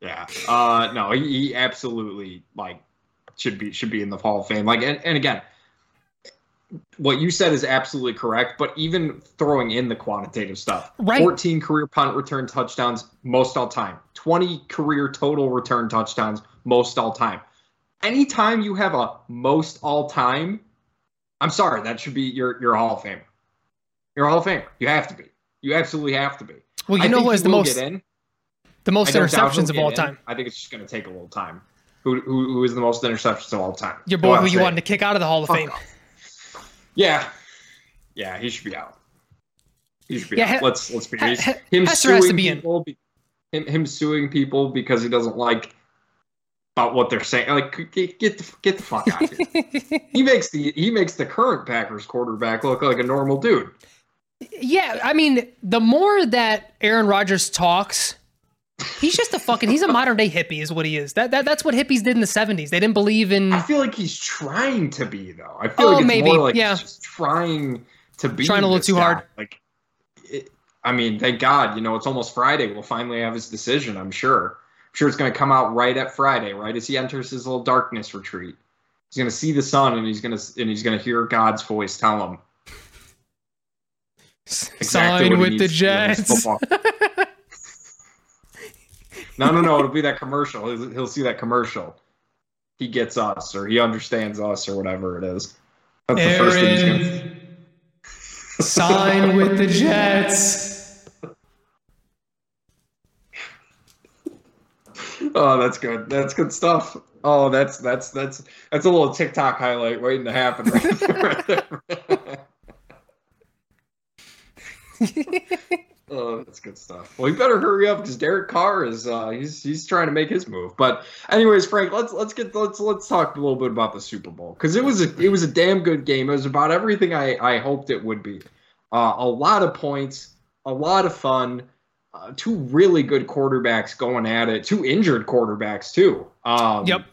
S1: Yeah. Uh, no, he, he absolutely like should be should be in the Hall of Fame. Like, and, and again, what you said is absolutely correct. But even throwing in the quantitative stuff,
S2: Right.
S1: 14 career punt return touchdowns, most all time. 20 career total return touchdowns, most all time. Anytime you have a most all time, I'm sorry, that should be your your Hall of Famer. You're Hall of Famer. You have to be. You absolutely have to be.
S2: Well, you
S1: I
S2: know who has the most
S1: in.
S2: the most
S1: I don't doubt he'll
S2: interceptions of all
S1: in.
S2: time?
S1: I think it's just going to take a little time. Who, who, who is the most interceptions of all time?
S2: Your boy who you wanted to kick out of the Hall of
S1: Fuck
S2: Fame.
S1: off. Yeah, yeah, he should be out. He should be
S2: Yeah,
S1: out.
S2: he-
S1: let's let's be
S2: he- he-
S1: Him
S2: Hester has to
S1: suing people, be- him him suing people because he doesn't like about what they're saying. Like get get the, get the fuck out of here. [laughs] he makes the he makes the current Packers quarterback look like a normal dude.
S2: yeah, I mean, the more that Aaron Rodgers talks, he's just a fucking he's a modern day hippie, is what he is. That, that that's what hippies did in the '70s. They didn't believe in
S1: I feel like he's trying to be though. I feel
S2: Oh,
S1: like it's
S2: maybe,
S1: more like
S2: yeah.
S1: he's just trying to be
S2: Trying a little
S1: this
S2: too
S1: guy.
S2: hard.
S1: Like, it, I mean, thank God, you know, it's almost Friday. We'll finally have his decision. I'm sure. Sure it's going to come out right at Friday, right as he enters his little darkness retreat. He's going to see the sun, and he's going to and he's going to hear God's voice tell him exactly
S2: sign with the
S1: needs to do in his
S2: Jets. [laughs]
S1: No, no, no. It'll be that commercial. He'll, he'll see that commercial. He gets us, or he understands us, or whatever it is. That's the first thing he's gonna.
S2: Aaron, sign with the Jets.
S1: Oh, that's good. That's good stuff. Oh, that's that's that's that's a little TikTok highlight waiting to happen right there. [laughs] Oh, that's good stuff. Well, you better hurry up because Derek Carr is uh, he's he's trying to make his move. But anyways, Frank, let's let's get let's let's talk a little bit about the Super Bowl because it was a it was a damn good game. It was about everything I I hoped it would be. Uh, a lot of points, a lot of fun. Uh, two really good quarterbacks going at it. Two injured quarterbacks too. Um,
S2: Yep.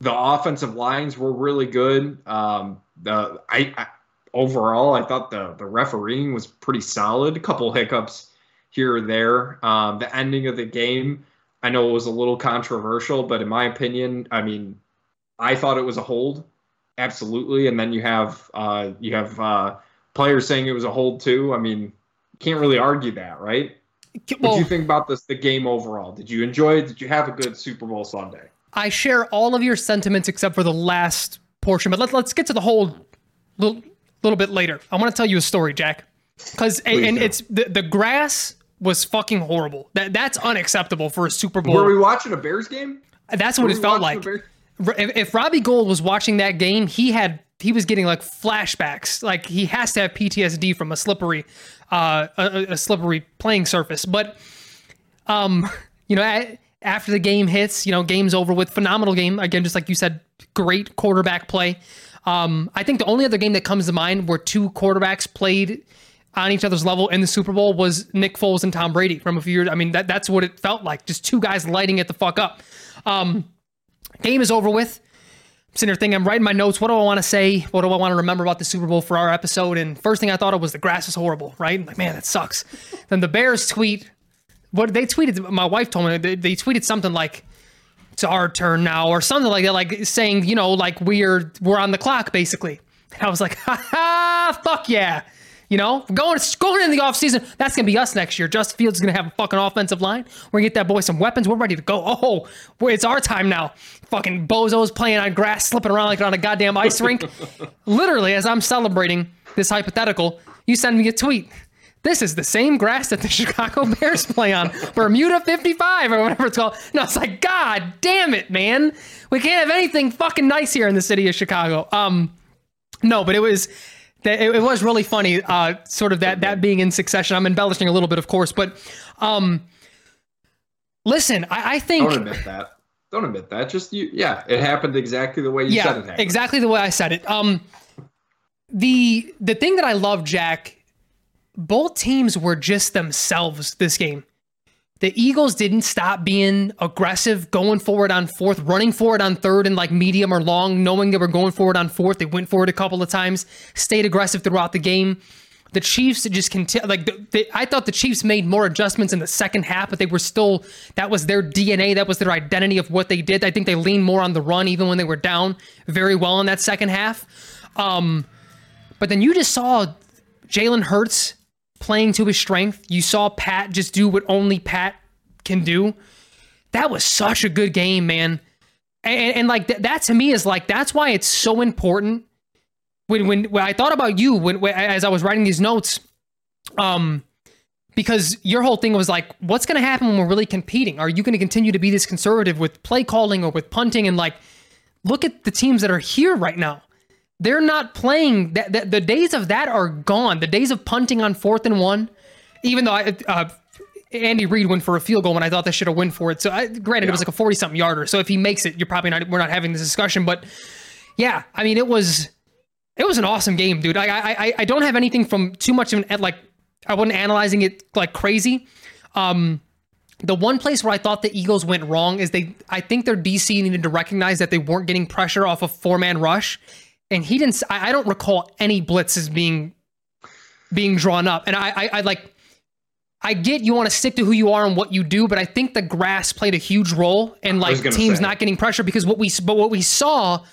S1: The offensive lines were really good. Um, the I, I overall, I thought the the refereeing was pretty solid. A couple hiccups here or there. Um, the ending of the game, I know it was a little controversial, but in my opinion, I mean, I thought it was a hold, absolutely. And then you have uh, you have uh, players saying it was a hold too. I mean, can't really argue that, right? What
S2: Well,
S1: do you think about this the game overall? Did you enjoy it? Did you have a good Super Bowl Sunday?
S2: I share all of your sentiments except for the last portion, but let's let's get to the whole little, little bit later. I want to tell you a story, Jack, because and, and it's the the grass was fucking horrible. That that's unacceptable for a Super Bowl.
S1: Were we watching a Bears game?
S2: that's what
S1: Were
S2: it felt like.
S1: a Bears-
S2: R- If, if Robbie Gould was watching that game, he had he was getting like flashbacks. Like he has to have PTSD from a slippery, uh, a, a- slippery playing surface. But, um, [laughs] you know, a- after the game hits, you know, game's over with. Phenomenal game again, just like you said, great quarterback play. Um, I think the only other game that comes to mind where two quarterbacks played on each other's level in the Super Bowl was Nick Foles and Tom Brady from a few years. I mean, that that's what it felt like. Just two guys lighting it the fuck up. Um, game is over with. Sitting here thinking, I'm writing my notes. What do I want to say? What do I want to remember about the Super Bowl for our episode? And first thing I thought of was the grass is horrible, right? I'm like, man, that sucks. then the Bears tweet, what they tweeted, my wife told me, they, they tweeted something like, it's our turn now, or something like that, like saying, you know, like we're we're on the clock, basically. And I was like, [laughs] ha ha, fuck yeah. You know, going going in the offseason, that's gonna be us next year. Justin Fields is gonna have a fucking offensive line. We're gonna get that boy some weapons. We're ready to go. Oh, it's our time now. Fucking bozos playing on grass, slipping around like on a goddamn ice rink. [laughs] Literally, as I'm celebrating this hypothetical, you send me a tweet. This is the same grass that the [laughs] Chicago Bears play on, Bermuda 55 or whatever it's called. No, it's like, God damn it, man. We can't have anything fucking nice here in the city of Chicago. Um, no, but it was it, it was really funny. Uh, sort of that that being in succession. I'm embellishing a little bit, of course, but um, listen, I, I think
S1: Don't admit that. Don't admit that. Just you. Yeah, it happened exactly the way you said it
S2: yeah,
S1: happened.
S2: exactly the way I said it. Um, the the thing that I love, Jack, both teams were just themselves this game. The Eagles didn't stop being aggressive, going forward on fourth, running forward on third and like medium or long, knowing they were going forward on fourth. They went forward a couple of times, stayed aggressive throughout the game. The Chiefs just continue. Like the, the, I thought, the Chiefs made more adjustments in the second half, but they were still. That was their DNA. That was their identity of what they did. I think they leaned more on the run, even when they were down very well in that second half. Um, but then you just saw Jalen Hurts playing to his strength. You saw Pat just do what only Pat can do. That was such a good game, man. And, and like th- that to me is like that's why it's so important. When when, when I thought about you when, when as I was writing these notes, um, because your whole thing was like, what's going to happen when we're really competing? Are you going to continue to be this conservative with play calling or with punting? And like, look at the teams that are here right now they're not playing that, that the days of that are gone the days of punting on fourth and one even though I, uh, Andy Reid went for a field goal when I thought they should have went for it. So I, granted, it was like a 40 something yarder. So if he makes it, you're probably not, we're not having this discussion, but yeah, I mean, it was, it was an awesome game, dude. I, I, I don't have anything from too much of an, like, I wasn't analyzing it like crazy. Um, the one place where I thought the Eagles went wrong is they, I think their DC needed to recognize that they weren't getting pressure off a four man rush. And he didn't, I, I don't recall any blitzes being, being drawn up. And I, I, I like, I get you want to stick to who you are and what you do, but I think the grass played a huge role in like teams
S1: say.
S2: not getting pressure because what we but what we saw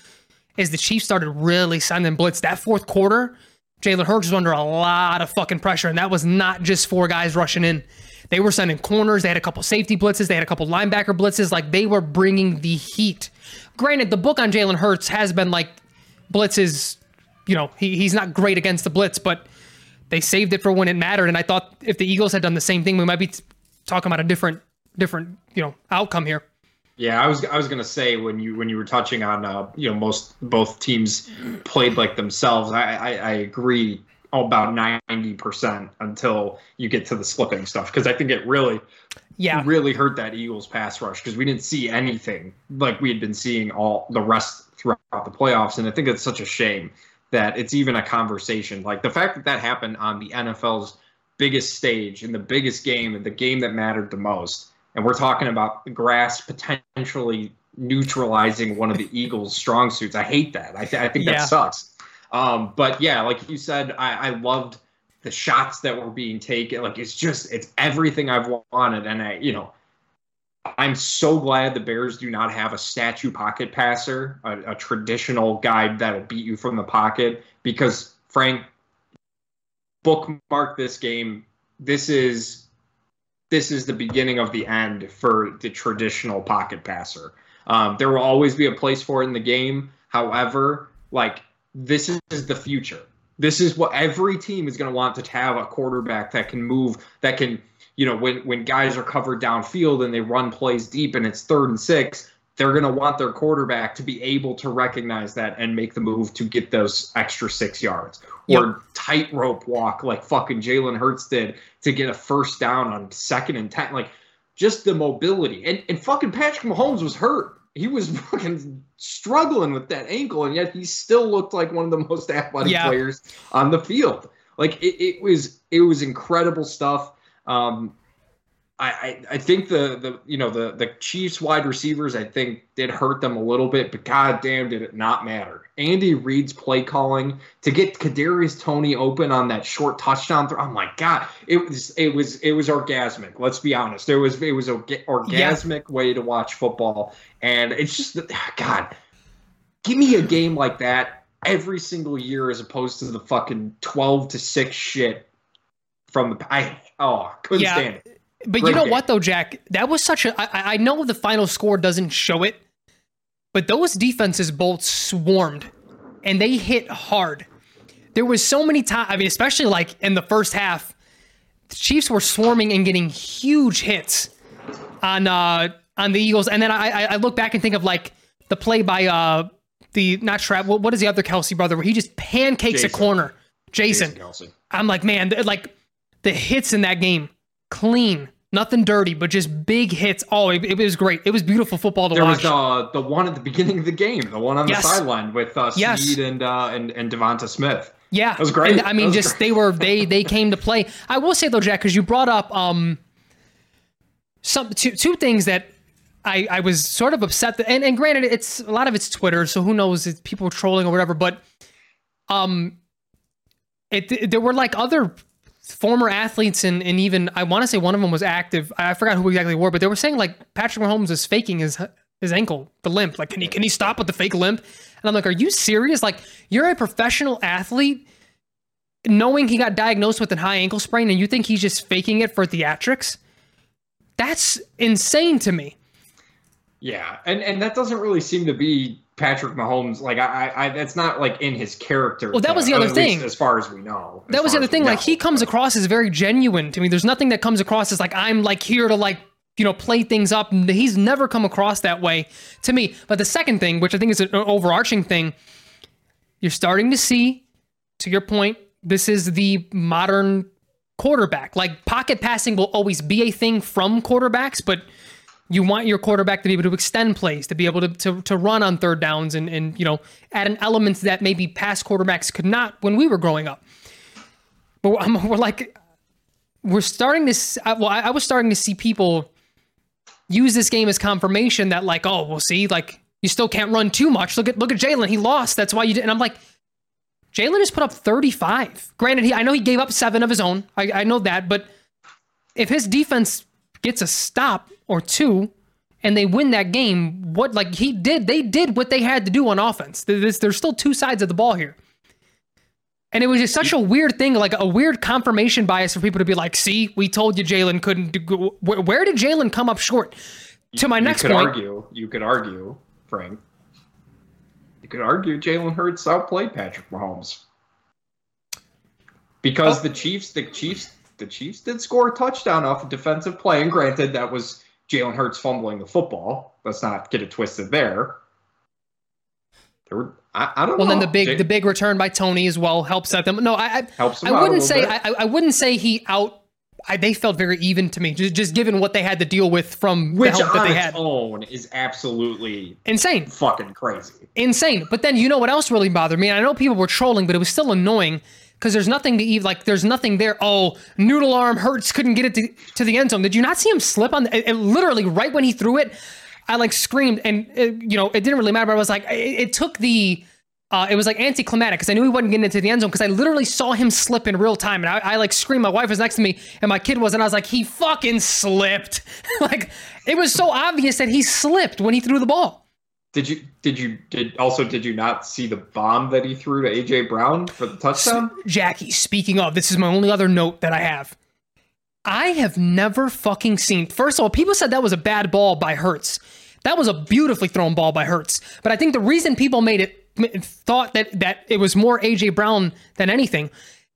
S2: is the Chiefs started really sending blitz that fourth quarter. Jalen Hurts was under a lot of fucking pressure, and that was not just four guys rushing in. They were sending corners. They had a couple safety blitzes. They had a couple linebacker blitzes. Like they were bringing the heat. Granted, the book on Jalen Hurts has been like blitzes. You know, he, he's not great against the blitz, but they saved it for when it mattered. And I thought if the Eagles had done the same thing, we might be talking about a different, different, you know, outcome here.
S1: Yeah, I was I was gonna say when you when you were touching on uh, you know most both teams played like themselves. I I, I agree about ninety percent until you get to the slipping stuff because I think it really,
S2: yeah,
S1: really hurt that Eagles pass rush because we didn't see anything like we had been seeing all the rest throughout the playoffs, and I think it's such a shame that it's even a conversation. Like the fact that that happened on the NFL's biggest stage in the biggest game and the game that mattered the most, and we're talking about the grass potentially neutralizing one of the [laughs] Eagles' strong suits. I hate that. I, th- I think
S2: Yeah.
S1: that sucks. Um, but yeah, like you said, I, I loved the shots that were being taken. Like it's just it's everything I've wanted, and I you know. I'm so glad the Bears do not have a statue pocket passer, a, a traditional guy that'll beat you from the pocket. Because Frank, bookmark this game. This is this is the beginning of the end for the traditional pocket passer. Um, there will always be a place for it in the game. However, like this is the future. This is what every team is going to want to have a quarterback that can move, that can, you know, when when guys are covered downfield and they run plays deep and it's third and six, they're going to want their quarterback to be able to recognize that and make the move to get those extra six yards or tightrope walk like fucking Jalen Hurts did to get a first down on second and ten. Like just the mobility. And and fucking Patrick Mahomes was hurt. He was [laughs] fucking struggling with that ankle, and yet he still looked like one of the most athletic
S2: Yeah.
S1: players on the field. Like it, it was it was incredible stuff. Um, I, I think the the you know the the Chiefs wide receivers I think did hurt them a little bit, but goddamn did it not matter. Andy Reid's play calling to get Kadarius Toney open on that short touchdown throw. Oh my god, it was it was it was orgasmic. Let's be honest, it was it was a orgasmic way to watch football, and it's just God. Give me a game like that every single year as opposed to the fucking twelve to six shit from the I oh couldn't
S2: Yeah.
S1: stand it.
S2: But you know
S1: game.
S2: what though, Jack? That was such a. I, I know the final score doesn't show it, but those defenses both swarmed, and they hit hard. There was so many times. I mean, especially like in the first half, the Chiefs were swarming and getting huge hits on uh on the Eagles. And then I I, I look back and think of like the play by uh the not Trap. What, what is the other Kelce brother where he just pancakes
S1: Jason.
S2: a corner? Jason.
S1: Jason Kelce.
S2: I'm like, man, like the hits in that game, clean, nothing dirty, but just big hits. Oh, it, it was great. It was beautiful football to
S1: There was
S2: watch.
S1: the one at the beginning of the game, the one on
S2: Yes.
S1: the sideline with uh,
S2: Yes.
S1: Sneed and uh, and and DeVonta Smith.
S2: yeah, it
S1: was great.
S2: And, I mean, just
S1: great.
S2: they were they they came to play. I will say though, Jack, because you brought up um some two two things that. I, I was sort of upset that, and, and granted it's a lot of it's Twitter so who knows it's people trolling or whatever but um it there were like other former athletes and, and even I want to say one of them was active. I forgot who exactly were, but they were saying like Patrick Mahomes is faking his his ankle, the limp. Like, can he can he stop with the fake limp? And I'm like, are you serious? Like, you're a professional athlete, knowing he got diagnosed with a high ankle sprain, and you think he's just faking it for theatrics? That's insane to me.
S1: Yeah, and and that doesn't really seem to be Patrick Mahomes. Like I, I, that's not like in his character.
S2: Well, that was the other thing.
S1: as far as we know.
S2: That was the other thing. Like
S1: know.
S2: he comes across as very genuine to me. There's nothing that comes across as like I'm like here to like you know play things up. He's never come across that way to me. But the second thing, which I think is an overarching thing, you're starting to see, to your point, this is the modern quarterback. Like pocket passing will always be a thing from quarterbacks, but you want your quarterback to be able to extend plays, to be able to, to, to run on third downs and, and, you know, add an element that maybe past quarterbacks could not when we were growing up. But we're, we're like, we're starting to, uh, well, I, I was starting to see people use this game as confirmation that like, oh, we'll see, like you still can't run too much. Look at, look at Jalen. He lost. That's why you did. And I'm like, Jalen has put up 35. Granted, he, I know he gave up seven of his own. I, I know that, but if his defense gets a stop or two and they win that game, what like he did, they did what they had to do on offense. There's, there's still two sides of the ball here. And it was just such a weird thing, like a weird confirmation bias for people to be like, see, we told you Jalen couldn't do. Where, where did Jalen come up short? To my next
S1: you could
S2: point,
S1: argue. You could argue, Frank. You could argue Jalen Hurts outplayed Patrick Mahomes because
S2: Oh.
S1: the Chiefs, the Chiefs, the Chiefs did score a touchdown off a defensive play, and granted, that was Jalen Hurts fumbling the football. Let's not get it twisted there. There were I, I don't
S2: well,
S1: know.
S2: then the big
S1: Jay-
S2: the big return by Toney as well helps set them. No, I I,
S1: helps them
S2: I wouldn't say. I, I wouldn't say he out. I, they felt very even to me, just just given what they had to deal with from
S1: which
S2: the help that they had.
S1: own is absolutely
S2: Insane.
S1: fucking crazy.
S2: insane. But then you know what else really bothered me? And I know people were trolling, but it was still annoying because there's nothing to even like. There's nothing there. Oh, noodle arm hurts, couldn't get it to, to the end zone. Did you not see him slip on? The, it, it literally right when he threw it, I like screamed, and it, you know it didn't really matter. But I was like, it, it took the. Uh, it was like anticlimactic because I knew he wasn't getting into the end zone because I literally saw him slip in real time and I, I like screamed. My wife was next to me and my kid was, and I was like, he fucking slipped. [laughs] like it was so obvious that he slipped when he threw the ball.
S1: Did you did you did also did you not see the bomb that he threw to AJ Brown for the touchdown?
S2: Jackie, speaking of, this is my only other note that I have. I have never fucking seen. First of all, people said that was a bad ball by Hurts. That was a beautifully thrown ball by Hurts. But I think the reason people made it thought that that it was more AJ Brown than anything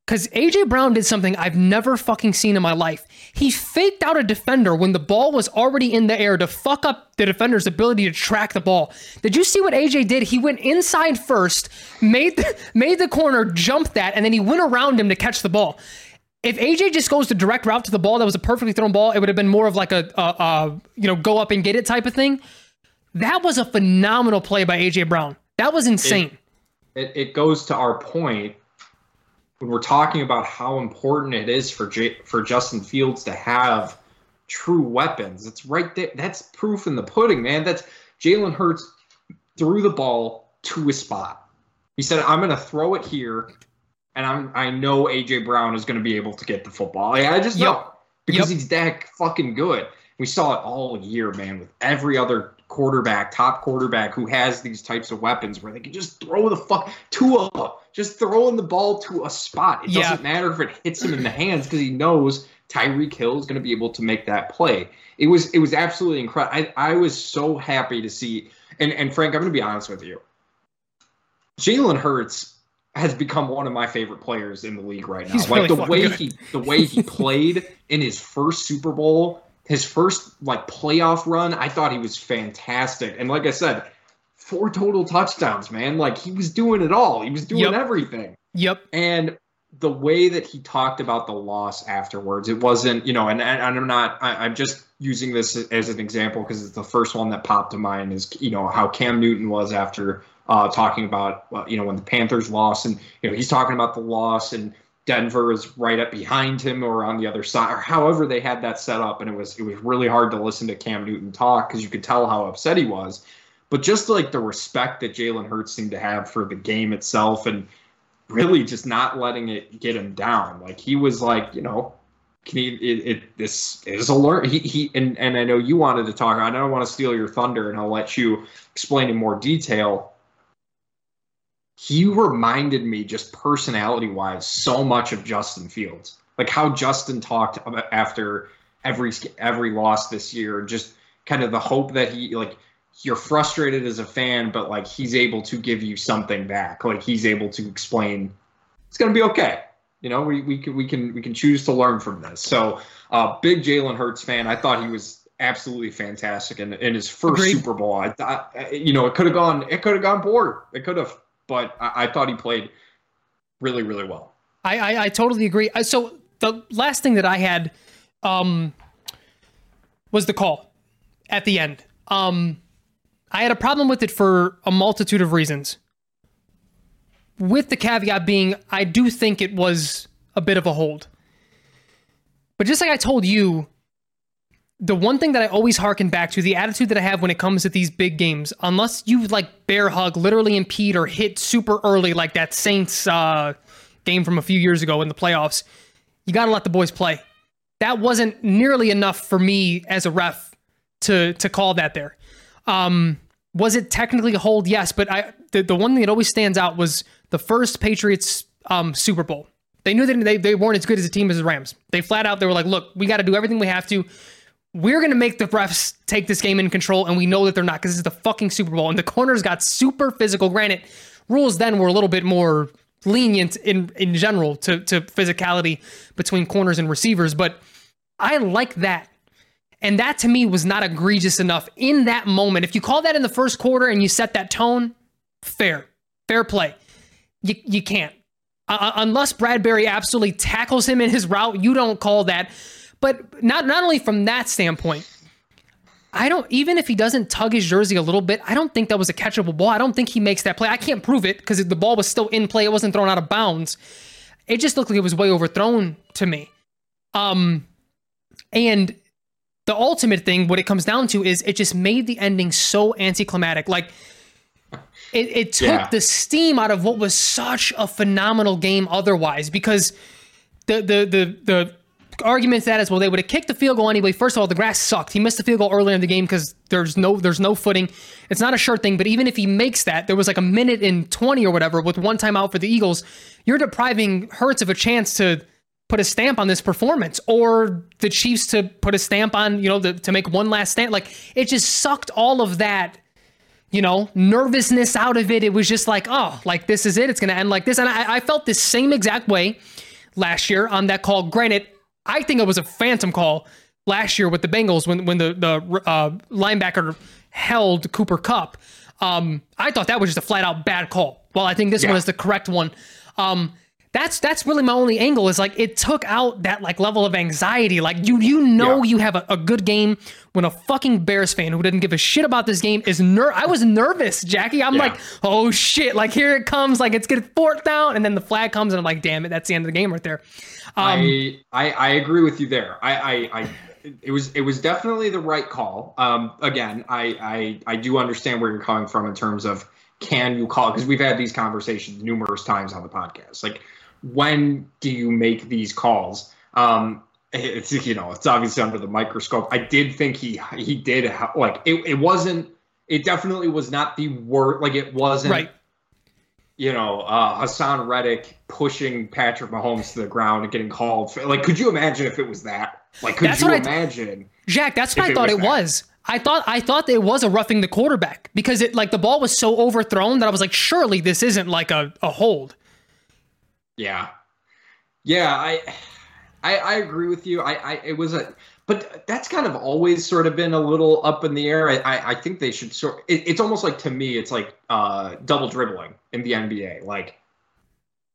S2: because AJ Brown did something I've never fucking seen in my life. He faked out a defender when the ball was already in the air to fuck up the defender's ability to track the ball. Did you see what AJ did? He went inside first, made the, [laughs] made the corner jump that, and then he went around him to catch the ball. If AJ just goes the direct route to the ball, that was a perfectly thrown ball. It would have been more of like a, a, a you know go up and get it type of thing. That was a phenomenal play by AJ Brown. That was insane.
S1: It, it goes to our point when we're talking about how important it is for J, for Justin Fields to have true weapons. It's right there. That's proof in the pudding, man. That's Jalen Hurts threw the ball to a spot. He said, "I'm going to throw it here." And I'm I know AJ Brown is going to be able to get the football. Like, I just
S2: Yep.
S1: know because
S2: Yep.
S1: he's that fucking good. We saw it all year, man, with every other quarterback, top quarterback who has these types of weapons where they can just throw the fuck to a just throwing the ball to a spot. It
S2: Yeah.
S1: doesn't matter if it hits him in the hands because he knows Tyreek Hill is going to be able to make that play. It was it was absolutely incredible. I, I was so happy to see and and Frank, I'm going to be honest with you. Jalen Hurts has become one of my favorite players in the league right now.
S2: He's
S1: like
S2: really
S1: the way
S2: good.
S1: he the way he [laughs] played in his first Super Bowl, his first like playoff run, I thought he was fantastic. And like I said, four total touchdowns, man. Like he was doing it all. He was doing
S2: Yep.
S1: everything.
S2: Yep.
S1: And the way that he talked about the loss afterwards, it wasn't, you know, and, and I'm not, I, I'm just using this as an example because it's the first one that popped to mind is, you know, how Cam Newton was after uh, talking about, uh, you know, when the Panthers lost and, you know, he's talking about the loss and Denver is right up behind him or on the other side or however they had that set up. And it was, it was really hard to listen to Cam Newton talk because you could tell how upset he was. But just like the respect that Jalen Hurts seemed to have for the game itself and, really just not letting it get him down. Like he was like, you know, can he, it, it this is a learn. He, he and, and I know you wanted to talk. I don't want to steal your thunder, and I'll let you explain in more detail. He reminded me just personality wise so much of Justin Fields, like how Justin talked after every every loss this year, just kind of the hope that he like you're frustrated as a fan, but like he's able to give you something back. Like he's able to explain it's going to be okay. You know, we, we can we can we can choose to learn from this. So, uh, big Jalen Hurts fan. I thought he was absolutely fantastic in, in his first. Super Bowl. I thought, you know, it could have gone it could have gone board. It could have, but I, I thought he played really really well.
S2: I, I, I totally agree. So the last thing that I had um, was the call at the end. Um, I had a problem with it for a multitude of reasons. With the caveat being, I do think it was a bit of a hold. But just like I told you, the one thing that I always harken back to, the attitude that I have when it comes to these big games, unless you like bear hug, literally impede or hit super early, like that Saints uh, game from a few years ago in the playoffs, you got to let the boys play. That wasn't nearly enough for me as a ref to to call that there. Um, was it technically a hold? Yes, but I the, the one thing that always stands out was the first Patriots um, Super Bowl. They knew that they, they weren't as good as a team as the Rams. They flat out they were like, look, we got to do everything we have to. We're gonna make the refs take this game in control, and we know that they're not because this is the fucking Super Bowl. And the corners got super physical. Granted, rules then were a little bit more lenient in in general to to physicality between corners and receivers, but I like that. And that to me was not egregious enough in that moment. If you call that in the first quarter and you set that tone, fair. Fair play. You, you can't. Uh, uh, unless Bradberry absolutely tackles him in his route, you don't call that. But not not only from that standpoint, I don't even if he doesn't tug his jersey a little bit, I don't think that was a catchable ball. I don't think he makes that play. I can't prove it because the ball was still in play. It wasn't thrown out of bounds. It just looked like it was way overthrown to me. Um, and the ultimate thing, what it comes down to is it just made the ending so anticlimactic. Like it, it took yeah. the steam out of what was such a phenomenal game otherwise because the the the the argument that is well they would have kicked the field goal anyway. First of all, the grass sucked. He missed the field goal earlier in the game because there's no there's no footing. It's not a sure thing, but even if he makes that, there was like a minute and 20 or whatever with one time out for the Eagles. You're depriving Hurts of a chance to put a stamp on this performance or the Chiefs to put a stamp on, you know, the, to make one last stand. Like it just sucked all of that, you know, nervousness out of it. It was just like, oh, like this is it. It's going to end like this. And I, I felt the same exact way last year on that call. Granted, I think it was a phantom call last year with the Bengals when, when the, the uh, linebacker held Cooper Kupp. Um, I thought that was just a flat out bad call. Well, I think this yeah. one is the correct one. Um, that's that's really my only angle is like it took out that like level of anxiety. Like you you know yeah. you have a, a, good game when a fucking Bears fan who didn't give a shit about this game is ner I was nervous, Jackie. I'm yeah. like, oh shit, like here it comes, like it's getting fourth down, and then the flag comes and I'm like, damn it, that's the end of the game right there.
S1: Um, I, I I agree with you there. I I, I it was it was definitely the right call. Um, again, I, I I do understand where you're coming from in terms of can you call because we've had these conversations numerous times on the podcast. Like when do you make these calls? Um, it's you know it's obviously under the microscope. I did think he he did like it. It wasn't. It definitely was not the word. Like it wasn't.
S2: Right.
S1: You know, uh, Haason Reddick pushing Patrick Mahomes to the ground and getting called. For, like, could you imagine if it was that? Like, could that's you imagine?
S2: Th- Jack, that's what I thought it was. It was. I thought I thought it was a roughing the quarterback because it like the ball was so overthrown that I was like, surely this isn't like a, a hold.
S1: Yeah, yeah, I, I, I agree with you. I, I, it was a, but that's kind of always sort of been a little up in the air. I, I, I think they should sort. It, it's almost like to me, it's like uh, double dribbling in the NBA. Like,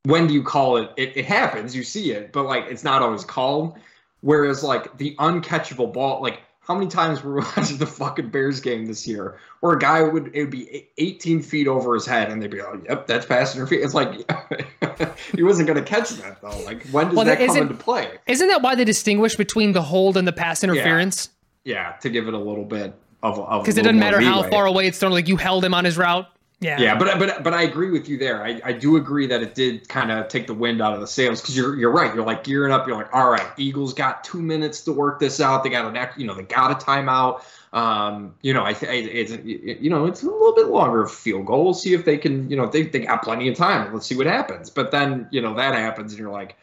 S1: when do you call it? it? It happens, you see it, but like it's not always called. Whereas like the uncatchable ball, like how many times were we watching the fucking Bears game this year where a guy would it would be 18 feet over his head and they'd be like, "Yep, that's pass interference." It's like [laughs] he wasn't going to catch that though. Like when does well, that come into play?
S2: Isn't that why they distinguish between the hold and the pass interference?
S1: Yeah, yeah to give it a little bit of
S2: because it doesn't matter how far away it's thrown. Like you held him on his route. Yeah.
S1: Yeah, but but but I agree with you there. I, I do agree that it did kind of take the wind out of the sails because you're you're right. You're like gearing up. You're like, all right, Eagles got two minutes to work this out. They got an you know they got a timeout. Um, you know, I think it's you know it's a little bit longer field goal. We'll see if they can you know they they got plenty of time. Let's see what happens. But then you know that happens and you're like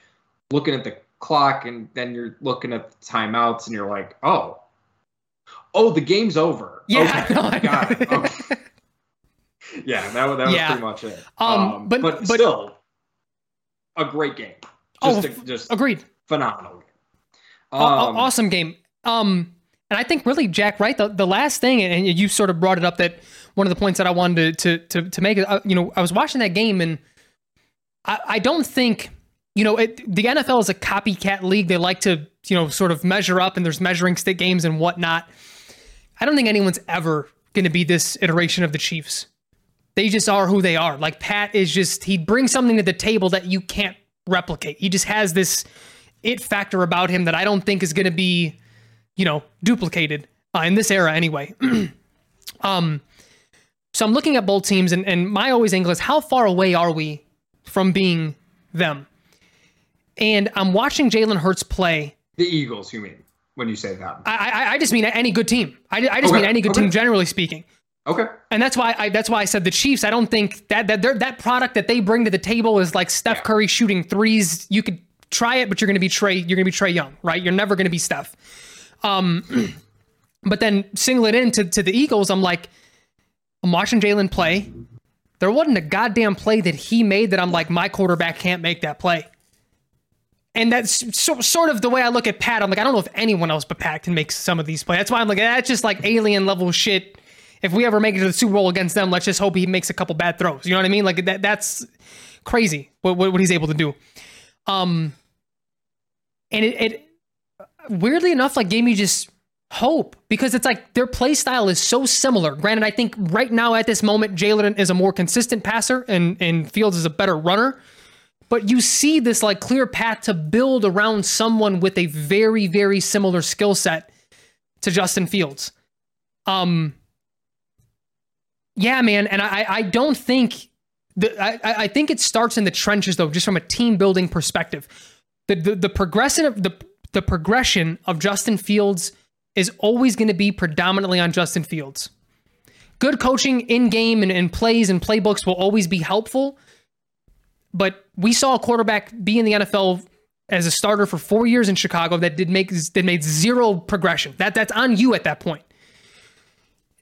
S1: looking at the clock and then you're looking at the timeouts and you're like, oh, oh, the game's over.
S2: Yeah,
S1: okay, [laughs] no, got it. Okay [laughs] yeah, that, that was yeah. pretty much it.
S2: Um, um but, but,
S1: but still, a great game.
S2: Just, oh, a, just agreed.
S1: Phenomenal game.
S2: Um, awesome game. Um, and I think really, Jack, right? The, the last thing, and you sort of brought it up that one of the points that I wanted to to to, to make, uh, you know, I was watching that game, and I, I don't think, you know, it, the NFL is a copycat league. They like to, you know, sort of measure up, and there's measuring stick games and whatnot. I don't think anyone's ever going to be this iteration of the Chiefs they just are who they are. Like Pat is just he brings something to the table that you can't replicate. He just has this it factor about him that I don't think is going to be, you know, duplicated uh, in this era anyway. [clears throat] um, so I'm looking at both teams, and, and my always angle is how far away are we from being them? And I'm watching Jalen Hurts play.
S1: The Eagles, you mean, when you say that?
S2: I I, I just mean any good team. I, I just okay. mean any good okay. team, generally speaking.
S1: Okay.
S2: And that's why I that's why I said the Chiefs. I don't think that that that product that they bring to the table is like Steph Curry shooting threes. You could try it, but you're going to be Trey. You're going to be Trae Young, right? You're never going to be Steph. Um, [clears throat] but then single it in to, to the Eagles. I'm like, I'm watching Jalen play. There wasn't a goddamn play that he made that I'm like, my quarterback can't make that play. And that's so, sort of the way I look at Pat. I'm like, I don't know if anyone else but Pat can make some of these plays. That's why I'm like, that's just like alien level shit if we ever make it to the Super Bowl against them, let's just hope he makes a couple bad throws. You know what I mean? Like that that's crazy what what, what he's able to do. Um, and it, it weirdly enough like gave me just hope because it's like their play style is so similar. Granted, I think right now at this moment, Jalen is a more consistent passer and, and Fields is a better runner. But you see this like clear path to build around someone with a very, very similar skill set to Justin Fields. Um yeah, man, and I I don't think the, I, I think it starts in the trenches though, just from a team building perspective. The the, the progressive the the progression of Justin Fields is always going to be predominantly on Justin Fields. Good coaching in game and, and plays and playbooks will always be helpful. But we saw a quarterback be in the NFL as a starter for four years in Chicago that did make that made zero progression. That that's on you at that point.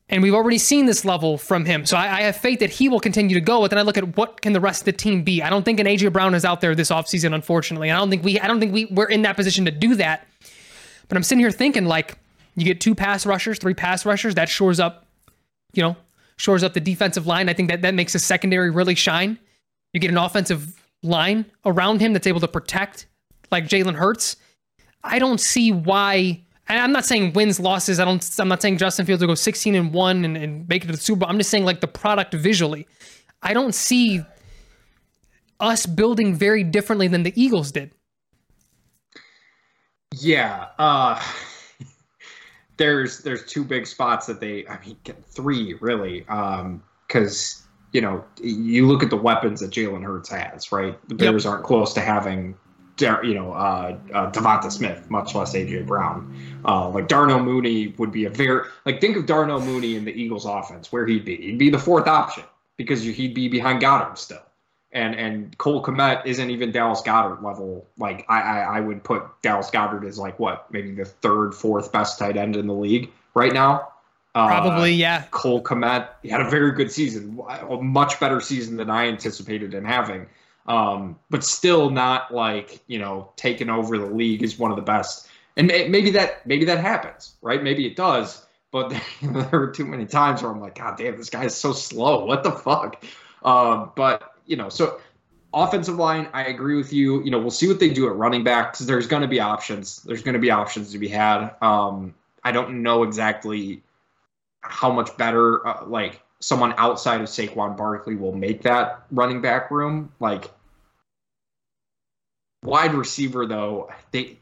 S2: And we've already seen this level from him. So I, I, have faith that he will continue to go. But then I look at what can the rest of the team be. I don't think an AJ Brown is out there this offseason, unfortunately. And I don't think we I don't think we, we're in that position to do that. But I'm sitting here thinking like you get two pass rushers, three pass rushers, that shores up, you know, shores up the defensive line. I think that that makes the secondary really shine. You get an offensive line around him that's able to protect like Jalen Hurts. I don't see why I'm not saying wins, losses. I don't. I'm not saying Justin Fields will go 16 and one and, and make it to the Super Bowl. I'm just saying like the product visually. I don't see us building very differently than the Eagles did.
S1: Yeah. Uh, [laughs] there's there's two big spots that they. I mean, three really. Because um, you know you look at the weapons that Jalen Hurts has. Right. The Bears yep. aren't close to having you know, uh, uh, DeVonta Smith, much less AJ Brown. Uh, like Darnell Mooney would be a very like think of Darnell Mooney in the Eagles' offense, where he'd be. He'd be the fourth option because he'd be behind Goedert still, and and Cole Kmet isn't even Dallas Goedert level. Like I, I I would put Dallas Goedert as like what maybe the third, fourth best tight end in the league right now.
S2: Probably, uh, yeah.
S1: Cole Kmet he had a very good season, a much better season than I anticipated him having um, but still not like you know taking over the league is one of the best. And maybe that maybe that happens, right? Maybe it does. But [laughs] there were too many times where I'm like, God damn, this guy is so slow. What the fuck? Um, but you know, so offensive line, I agree with you. You know, we'll see what they do at running back because there's going to be options. There's going to be options to be had. Um, I don't know exactly how much better, uh, like someone outside of Saquon Barkley will make that running back room. Like wide receiver though, they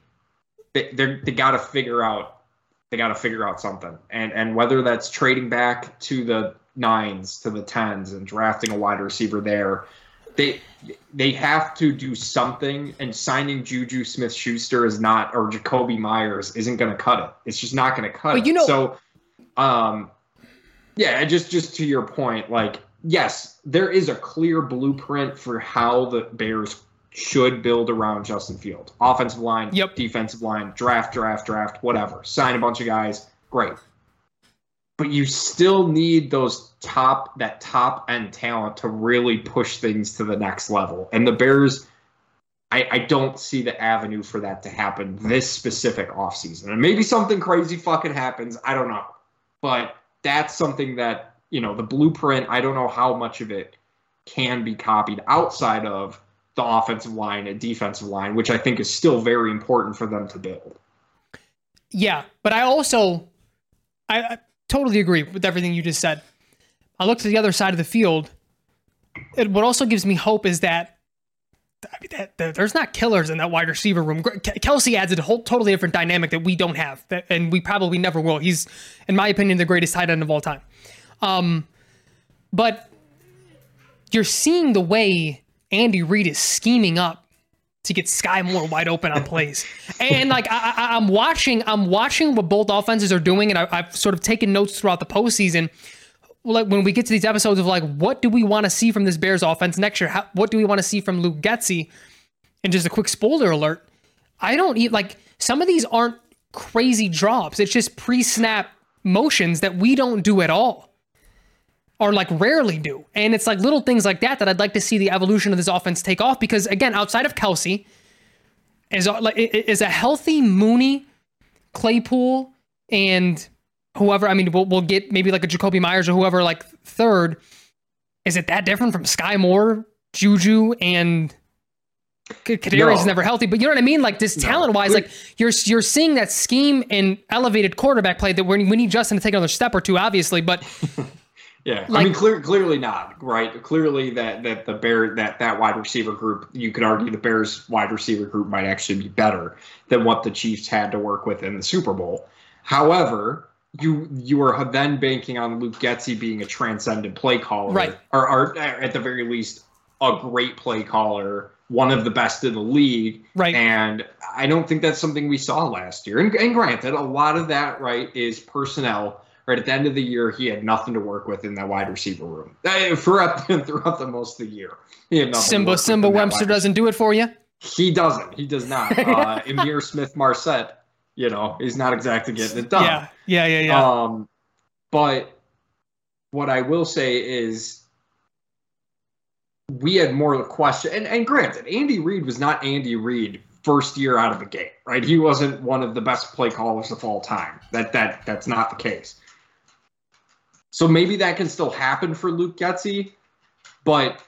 S1: they they got to figure out they got to figure out something, and and whether that's trading back to the nines to the tens and drafting a wide receiver there, they they have to do something. And signing Juju Smith Schuster is not, or Jakobi Meyers isn't going to cut it. It's just not going to cut but. You know, so um, yeah, just just to your point, like yes, there is a clear blueprint for how the Bears should build around Justin Field. Offensive line,
S2: yep.
S1: defensive line, draft, draft, draft, whatever. Sign a bunch of guys, great. But you still need those top that top end talent to really push things to the next level. And the Bears I, I don't see the avenue for that to happen this specific offseason. And maybe something crazy fucking happens. I don't know. But that's something that, you know, the blueprint, I don't know how much of it can be copied outside of the offensive line and defensive line, which I think is still very important for them to build.
S2: Yeah, but I also I, I totally agree with everything you just said. I look to the other side of the field. What also gives me hope is that, I mean, that, that, there's not killers in that wide receiver room. Kelce adds a whole totally different dynamic that we don't have, that, and we probably never will. He's, in my opinion, the greatest tight end of all time. Um, but you're seeing the way Andy Reid is scheming up to get Sky Moore wide open on plays. [laughs] and like I, am watching, I'm watching what both offenses are doing, and I, have sort of taken notes throughout the postseason. Like when we get to these episodes of like, what do we want to see from this Bears offense next year? How, what do we want to see from Luke Getsy? And just a quick spoiler alert: I don't eat like some of these aren't crazy drops. It's just pre-snap motions that we don't do at all or like rarely do. And it's like little things like that that I'd like to see the evolution of this offense take off because again, outside of Kelce, is like is a healthy Mooney, Claypool, and whoever. I mean, we'll we'll get maybe like a Jakobi Meyers or whoever like third. Is it that different from Sky Moore, Juju, and Kadarius is never healthy, but you know what I mean. Like this no. talent wise, like you're you're seeing that scheme and elevated quarterback play that we need Justin to take another step or two, obviously. But [laughs]
S1: yeah, like, I mean, clear, clearly not right. Clearly that that the bear that that wide receiver group, you could argue the Bears wide receiver group might actually be better than what the Chiefs had to work with in the Super Bowl. However, you you are then banking on Luke Getsy being a transcendent play caller,
S2: right?
S1: Or, or at the very least, a great play caller one of the best in the league.
S2: Right.
S1: And I don't think that's something we saw last year. And, and granted, a lot of that, right, is personnel. Right at the end of the year, he had nothing to work with in that wide receiver room uh, throughout [laughs] throughout the most of the year. He had nothing.
S2: Simba Simba Webster doesn't do it for you.
S1: He doesn't. He does not. [laughs] Uh, Ihmir Smith Marsette, you know, he's not exactly getting it done.
S2: Yeah, yeah, yeah, yeah.
S1: Um, but what I will say is we had more question. And, and granted, Andy Reid was not Andy Reid first year out of the gate, right? He wasn't one of the best play callers of all time. That that that's not the case. So maybe that can still happen for Luke Getsy, but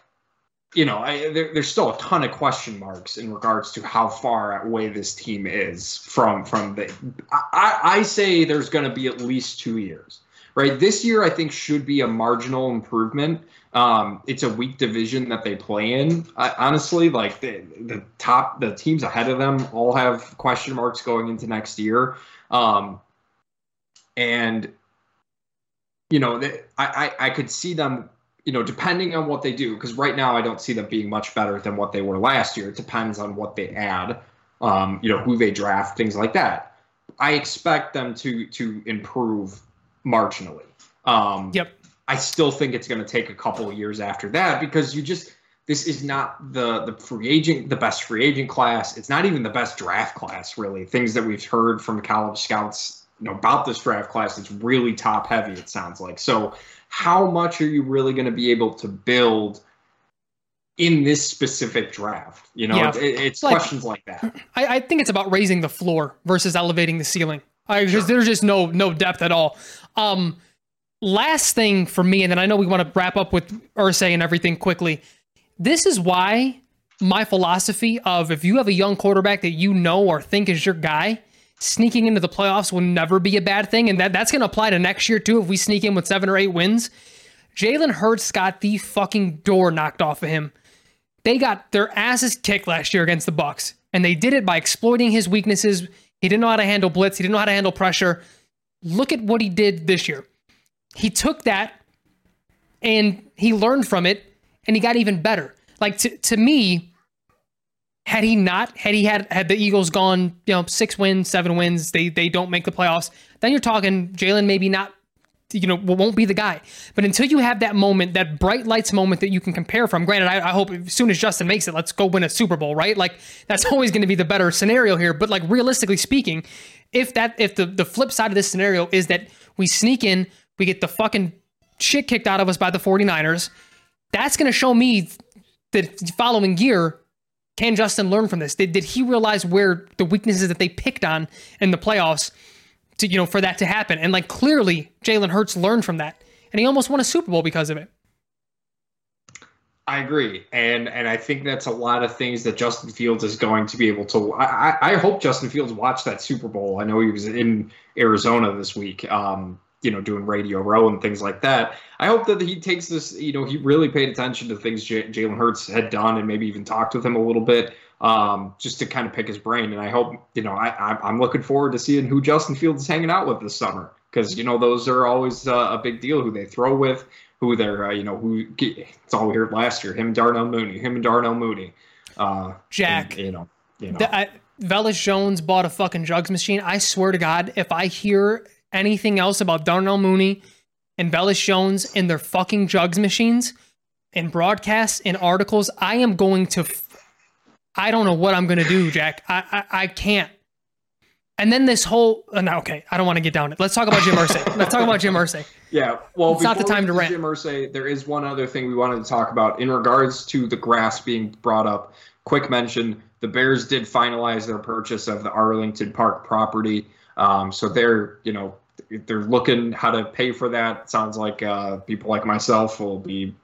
S1: you know, I, there, there's still a ton of question marks in regards to how far away this team is from from the. I, I say there's going to be at least two years, right? This year, I think should be a marginal improvement um, it's a weak division that they play in. I, honestly, like the, the top, the teams ahead of them all have question marks going into next year. Um, and you know, I, I I could see them, you know, depending on what they do, because right now I don't see them being much better than what they were last year. It depends on what they add, um, you know, who they draft, things like that. I expect them to to improve marginally. Um,
S2: yep.
S1: I still think it's going to take a couple of years after that because you just this is not the the free agent the best free agent class. It's not even the best draft class really. Things that we've heard from college scouts you know about this draft class it's really top heavy it sounds like. So how much are you really going to be able to build in this specific draft? You know, yeah. it, it's like, questions like that.
S2: I, I, think it's about raising the floor versus elevating the ceiling. I, sure. There's just no no depth at all. Um, last thing for me, and then I know we want to wrap up with Irsay and everything quickly. This is why my philosophy of if you have a young quarterback that you know or think is your guy, sneaking into the playoffs will never be a bad thing. And that, that's going to apply to next year too if we sneak in with seven or eight wins. Jalen Hurts got the fucking door knocked off of him. They got their asses kicked last year against the Bucs, and they did it by exploiting his weaknesses. He didn't know how to handle blitz. He didn't know how to handle pressure. Look at what he did this year he took that and he learned from it and he got even better. Like to, to me, had he not, had he had had the Eagles gone, you know, six wins, seven wins, they they don't make the playoffs, then you're talking Jalen maybe not, you know, won't be the guy. But until you have that moment, that bright lights moment that you can compare from, granted, I, I hope as soon as Justin makes it, let's go win a Super Bowl, right? Like that's always going to be the better scenario here. But like realistically speaking, if that if the the flip side of this scenario is that we sneak in, we get the fucking shit kicked out of us by the 49ers. That's going to show me that following year, can Justin learn from this? Did, did he realize where the weaknesses that they picked on in the playoffs to, you know, for that to happen? And like clearly Jalen Hurts learned from that and he almost won a Super Bowl because of it.
S1: I agree, and and I think that's a lot of things that Justin Fields is going to be able to. I, I hope Justin Fields watched that Super Bowl. I know he was in Arizona this week. Um, you know, doing Radio Row and things like that. I hope that he takes this, you know, he really paid attention to things J- Jalen Hurts had done and maybe even talked with him a little bit um, just to kind of pick his brain. And I hope, you know, I, I'm looking forward to seeing who Justin Fields is hanging out with this summer because, you know, those are always uh, a big deal who they throw with, who they're, uh, you know, who it's all we heard last year, him, and Darnell Mooney, him and Darnell Mooney. Uh,
S2: Jack,
S1: and, you know, you know.
S2: The, I, Velus Jones bought a fucking jugs machine. I swear to God, if I hear anything else about Darnell Mooney and Velus Jones and their fucking jugs machines and broadcasts and articles, I am going to. F- I don't know what I'm going to do, Jack. I, I, I can't. And then this whole uh, no, okay, I don't want to get down it. Let's talk about Jim Irsay. [laughs] Let's talk about Jim Irsay.
S1: Yeah, well,
S2: it's not the time to rant.
S1: Jim Irsay, there is one other thing we wanted to talk about in regards to the grass being brought up. Quick mention: the Bears did finalize their purchase of the Arlington Park property. Um, so they're, you know, they're looking how to pay for that. Sounds like uh, people like myself will be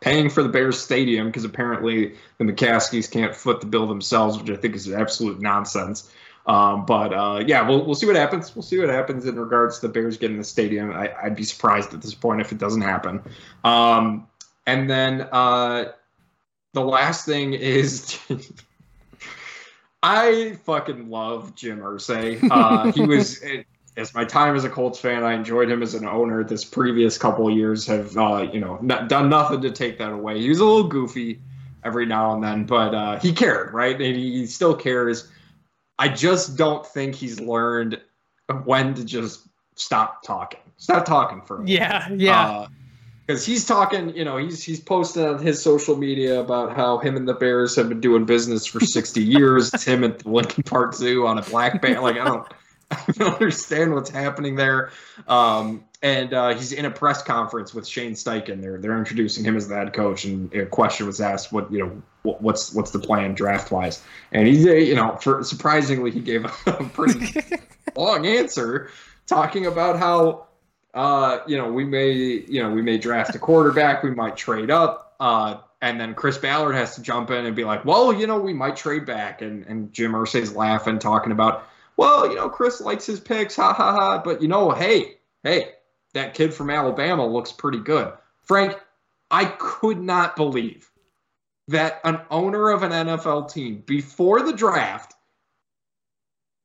S1: paying for the Bears stadium because apparently the McCaskeys can't foot the bill themselves, which I think is absolute nonsense. Um, but uh, yeah, we'll we'll see what happens. We'll see what happens in regards to the Bears getting the stadium. I, would be surprised at this point if it doesn't happen. Um, and then uh, the last thing is. [laughs] I fucking love Jim Irsay. Uh, he was as my time as a Colts fan, I enjoyed him as an owner. This previous couple of years have, uh, you know, not, done nothing to take that away. He was a little goofy every now and then, but uh, he cared, right? And he still cares. I just don't think he's learned when to just stop talking. Stop talking for
S2: Yeah, yeah.
S1: Because uh, he's talking, you know, he's he's posting on his social media about how him and the Bears have been doing business for 60 [laughs] years. It's him at the Lincoln Park Zoo on a black band. Like I don't. [laughs] I don't understand what's happening there. Um, and uh, he's in a press conference with Shane Steichen. They're they're introducing him as the head coach, and a question was asked, "What you know, what's what's the plan draft wise?" And he, you know, for surprisingly, he gave [laughs] a pretty [laughs] long answer, talking about how, uh, you know, we may you know we may draft a quarterback, we might trade up. Uh, and then Chris Ballard has to jump in and be like, well, you know, we might trade back. And, and Jim Irsay's laughing, talking about, well, you know, Chris likes his picks, ha ha ha. But you know, hey, hey, that kid from Alabama looks pretty good. Frank, I could not believe that an owner of an NFL team before the draft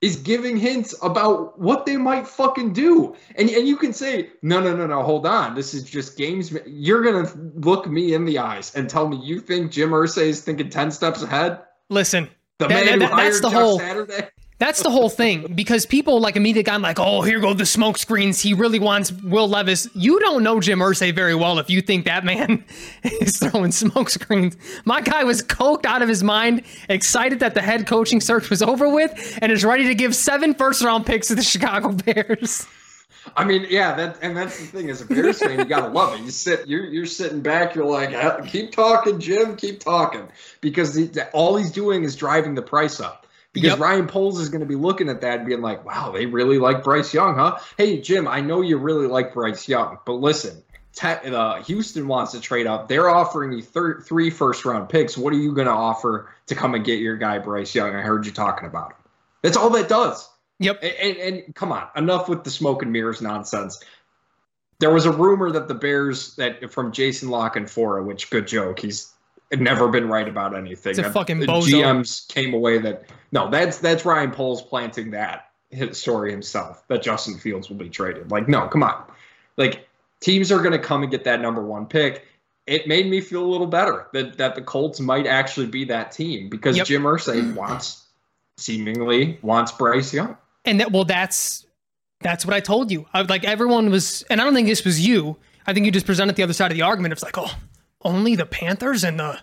S1: is giving hints about what they might fucking do. And and you can say, no, no, no, no, hold on. This is just games. You're gonna look me in the eyes and tell me you think Jim Irsay is thinking 10 steps ahead?
S2: Listen. The that, man that, who that's the Jeff whole Saturday? That's the whole thing because people like immediately got like, oh, here go the smoke screens. He really wants Will Levis. You don't know Jim Irsay very well if you think that man [laughs] is throwing smoke screens. My guy was coked out of his mind, excited that the head coaching search was over with, and is ready to give seven first round picks to the Chicago [laughs] Bears.
S1: I mean, yeah, that and that's the thing as a Bears fan, you gotta love it. You sit, you're you're sitting back, you're like, keep talking, Jim, keep talking, because he, all he's doing is driving the price up because yep. Ryan Poles is going to be looking at that and being like, wow, they really like Bryce Young, huh? Hey, Jim, I know you really like Bryce Young, but listen, te- uh, Houston wants to trade up. They're offering you thir- three first round picks. What are you going to offer to come and get your guy, Bryce Young? I heard you talking about him. That's all that does.
S2: Yep.
S1: And, and, and come on, enough with the smoke and mirrors nonsense. There was a rumor that the Bears, that from Jason La Canfora, which good joke, he's never been right about anything.
S2: It's a fucking
S1: the
S2: bozo.
S1: GMs came away that no, that's that's Ryan Poles planting that story himself that Justin Fields will be traded. Like, no, come on. Like teams are going to come and get that number one pick. It made me feel a little better that that the Colts might actually be that team because yep. Jim Irsay wants seemingly wants Bryce Young.
S2: And that well, that's that's what I told you. I, like everyone was, and I don't think this was you. I think you just presented the other side of the argument. It's like, oh, only the Panthers and the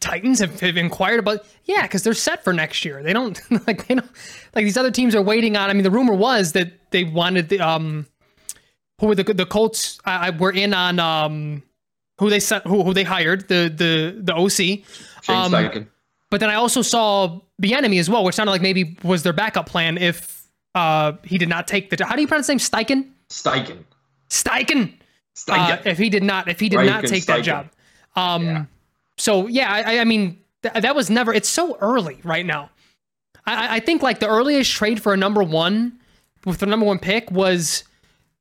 S2: Titans have, have inquired about. Yeah, because they're set for next year. They don't [laughs] like they don't like these other teams are waiting on. I mean, the rumor was that they wanted the um who were the the Colts I, were in on um who they set who, who they hired the the the OC. Um, but then I also saw Bieniemy as well, which sounded like maybe was their backup plan if uh he did not take the. How do you pronounce his name? Steichen.
S1: Steichen.
S2: Steichen. Uh, if he did not, if he did not take that job. Um, yeah. So yeah, I, I mean th- that was never. It's so early right now. I, I think like the earliest trade for a number one with the number one pick was,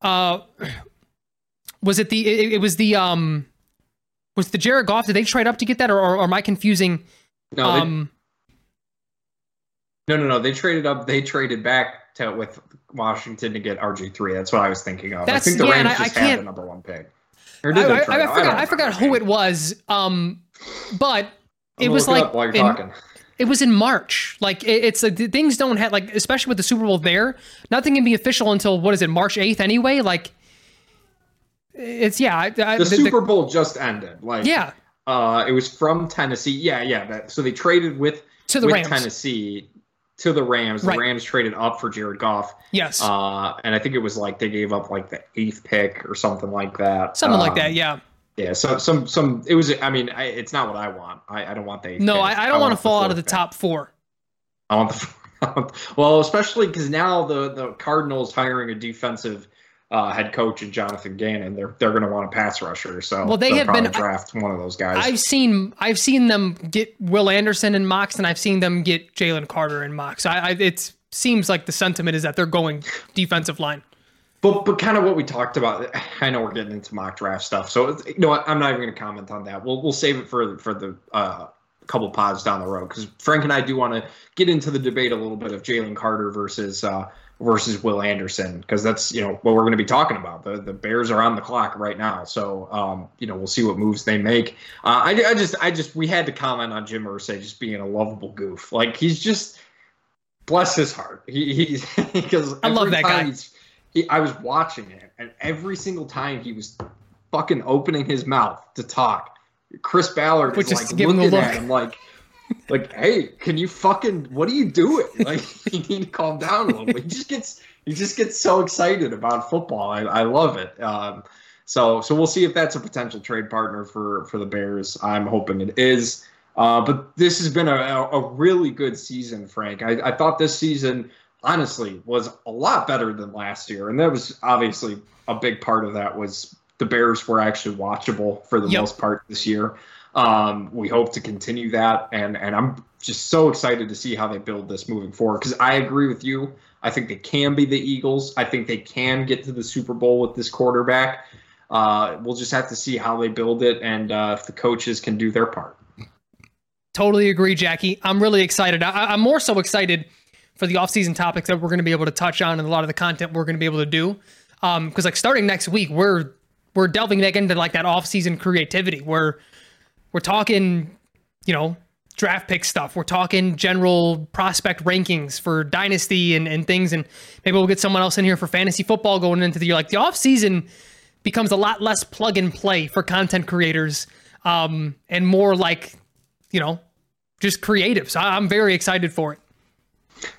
S2: uh, [clears throat] was it the it, it was the um, was the Jared Goff? Did they trade up to get that, or, or, or am I confusing?
S1: No, um, they, no, no, no. They traded up. They traded back to with Washington to get RG three. That's what I was thinking of. I think the yeah, Rams just I, had the number one pick.
S2: Or did I, I, I forgot. I, I forgot who it was. Um, but it was like
S1: while you're in, talking.
S2: It was in March. Like it, it's like things don't have like especially with the Super Bowl there. Nothing can be official until what is it March eighth anyway. Like it's yeah. I,
S1: the, the, Super Bowl just ended. Like
S2: yeah.
S1: Uh, it was from Tennessee. Yeah, yeah. That, so they traded with
S2: to the
S1: with
S2: Rams.
S1: Tennessee to the Rams. The right. Rams traded up for Jared Goff.
S2: Yes.
S1: Uh, and I think it was like they gave up like the eighth pick or something like that.
S2: Something um, like that. Yeah.
S1: Yeah. So some some it was. I mean, I, it's not what I want. I, I don't want the.
S2: no, I, I, don't I want, to fall out of the top four.
S1: I want the. [laughs] well, especially because now the the Cardinals hiring a defensive uh, head coach and Jonathan Gannon. They're they're going to want a pass rusher. So
S2: well, they have been
S1: draft one of those guys.
S2: I've seen I've seen them get Will Anderson in mocks, and I've seen them get Jalen Carter in mocks. I, I it seems like the sentiment is that they're going defensive line.
S1: But but kind of what we talked about. I know we're getting into mock draft stuff, so you know what? I'm not even going to comment on that. We'll we'll save it for for the uh, couple pods down the road because Frank and I do want to get into the debate a little bit of Jalen Carter versus uh, versus Will Anderson because that's you know what we're going to be talking about. The the Bears are on the clock right now, so um, you know we'll see what moves they make. Uh, I, I just I just we had to comment on Jim Irsay just being a lovable goof. Like he's just bless his heart. He he's [laughs] because
S2: I love that guy.
S1: He, I was watching it, and every single time he was fucking opening his mouth to talk, Chris Ballard Which is like looking at him like, like, hey, can you fucking what are you doing? [laughs] Like, [laughs] you need to calm down a little bit. He just gets he just gets so excited about football. I, I love it. Um, so so we'll see if that's a potential trade partner for for the Bears. I'm hoping it is. Uh, but this has been a, a really good season, Frank. I, I thought this season honestly was a lot better than last year, and that was obviously a big part of that was the Bears were actually watchable for the yep. most part this year. Um, we hope to continue that, and and I'm just so excited to see how they build this moving forward because I agree with you. I think they can be the Eagles. I think they can get to the Super Bowl with this quarterback. Uh, we'll just have to see how they build it and uh, if the coaches can do their part.
S2: Totally agree, Jackie. I'm really excited. I, I'm more so excited for the offseason topics that we're going to be able to touch on and a lot of the content we're going to be able to do. Because um, like starting next week, we're we're delving back into like that offseason creativity. We're we're talking, you know, draft pick stuff. We're talking general prospect rankings for dynasty and, and things. And maybe we'll get someone else in here for fantasy football going into the year. Like the offseason becomes a lot less plug and play for content creators um, and more like, you know, just creative. So I'm very excited for it.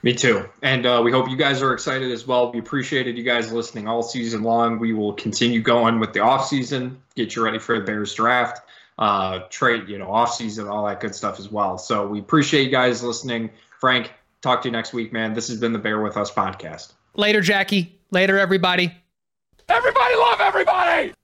S1: Me too. And uh, we hope you guys are excited as well. We appreciated you guys listening all season long. We will continue going with the off season, get you ready for the Bears draft, uh, trade, you know, off season, all that good stuff as well. So we appreciate you guys listening. Frank, talk to you next week, man. This has been the Bear With Us podcast.
S2: Later, Jackie. Later, everybody.
S3: Everybody love everybody.